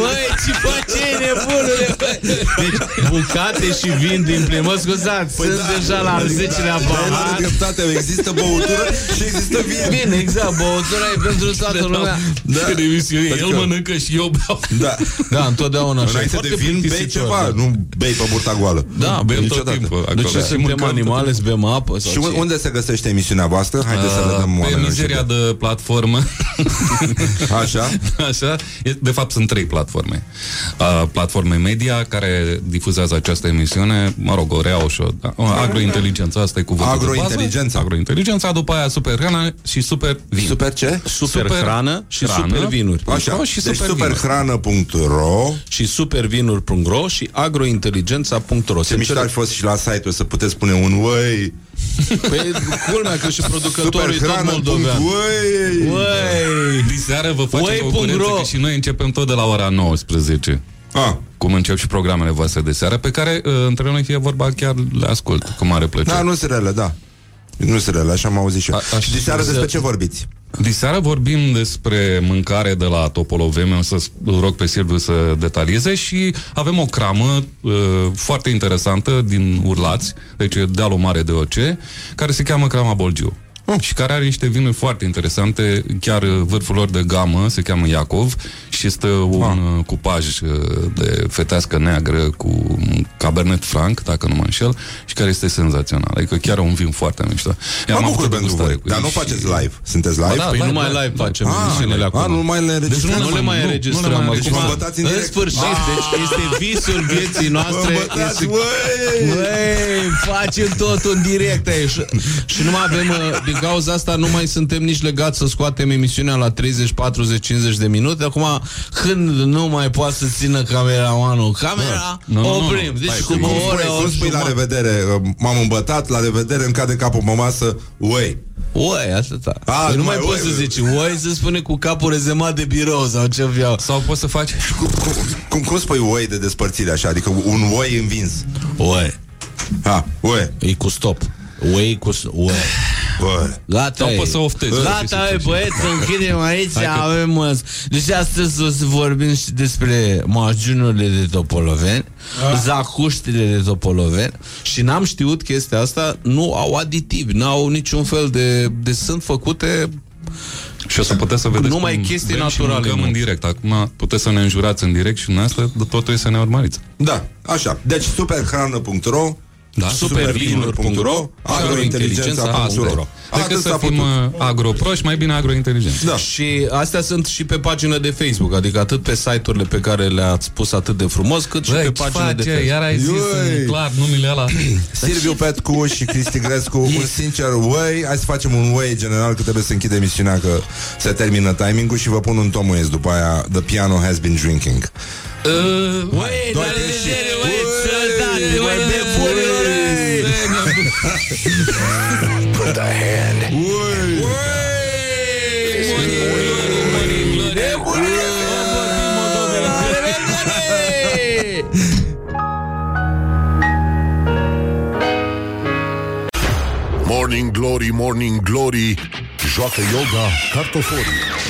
Uai, ce face nebunule? băi? Deci, bucate și vin din plin. Mă scuzați, sunt deja la al 10-lea Are pahar. dreptate, există băutură și există vin. Vin, exact, băutura e pentru toată lumea. Da. În emisiune, el Adică- mănâncă și eu beau. Da. Da, întotdeauna așa. Înainte E de foarte vin, bei plictisitor, ceva, da. nu bei pe burta goală. Da, Bem tot Niciodată. timpul. De acolo. ce Și suntem mâncăm animale, să bem apă? Sau Și ce? unde se găsește emisiunea voastră? Haideți să le dăm Pe oamenilor mizeria și- de platformă Așa? Așa, e- de fapt sunt trei platforme uh, Platforme media care difuzează această emisiune Mă rog, o reau și o da. Agrointeligența, asta e cuvântul de bază. Agrointeligența. Agrointeligența, după aia super hrana și super vin Super ce? Super hrană și super vinuri. Așa, și deci super superhrană.ro Și supervinuri.ro și agrointeligența.ro Ce mișto ar fi fost și la site-ul să puteți pune un Uăi Păi, culmea că și producătorul e tot moldovean. Superhrană.uăi Uai! Diseară vă facem Oi, concurență punct ro. că și noi începem tot de la ora 19 Ah, cum încep și programele voastre de seară, pe care uh, între noi fie vorba chiar le ascult cu mare plăcere. da, nu sunt rele, da Nu sunt rele, așa am auzit și eu A- aș- Și diseară despre ce vorbiți? Diseară vorbim despre mâncare de la Topoloveme, o să îl rog pe Silviu să detalieze și avem o cramă uh, foarte interesantă din Urlați, deci e dealul mare de Oce, care se cheamă Crama Bolgiu. Și care are niște vinuri foarte interesante, chiar uh, vârful lor de gamă se cheamă Iacov și este un ah. cupaj uh, de fetească neagră cu un Cabernet Franc, dacă nu mă înșel, și care este senzațional. Adică chiar un vin foarte mișto. Mă Am avut bucur o pentru degustare voi cu Dar ei nu și- faceți live Sunteți live? da, Păi live, numai live, live facem Ah, emisiunile ah, acum. nu mai le Deci înregistrați nu, le mai nu, nu le înregistrăm mai acum. înregistrăm. Mă bătați în direct. În sfârșit, deci este visul vieții noastre. Mă bătați, este- uăi! Băi, facem totul în direct aici. Și nu mai avem, uh, din cauza asta, nu mai suntem nici legați să scoatem emisiunea la 30, 40, 50 de minute. Acum, când nu mai poate să țină cameramanul camera, Nu, nu, nu, oprim. nu. Deci Stai, cum Cum o spui, oră, cum o spui la jumătate. revedere? M-am îmbătat, la revedere, îmi cade capul pe masă Uăi Oi, atâta. A, Păi nu nu mai mai poți oi, să oi. zici, oi să spune cu capul rezemat de birou sau ce vreau. Sau poți să faci cum, cum, cum, cum spui uăi de despărțire așa? Adică un uăi învins Oi, Ha, uăi e cu stop. Oi cu stop. Oi. Uăi Gata, Sau e. poți să oftezi. Gata, e, băieți, să închidem aici, avem... uh, Deci astăzi o să vorbim și despre majunurile de topoloveni, zacuștile de topoloveni și n-am știut chestia asta, nu au aditivi, n-au niciun fel de... de sunt făcute Și o să puteți să vedeți Numai cum chestii bem și naturale, mâncăm mă. în direct. Acum puteți să ne înjurați în direct și în asta totul e să ne urmăriți. Da, așa Deci superhrană.ro Da, supervinuri.ro agrointeligența.ro Decât Atât s-a să fim putut. uh, agroproși, mai bine agrointeligenți. Da. Și astea sunt și pe pagina de Facebook, adică atât pe site-urile pe care le-ați pus atât de frumos, cât și Băi, pe ce pagina de face? Facebook. Iar ai zis Ioi. în clar numele ăla. Silviu Petcu și Cristi Grescu Un sincer way Hai să facem un way general Că trebuie să închid emisiunea Că se termină timingul Și vă pun un tomuiesc După aia The piano has been drinking Uh, Ui, Doar la că revedere, și- ui, Ui, sănătate, ui, ui, nebunule! Put the hand. Morning Glory, Morning Glory. Joacă yoga cartoforii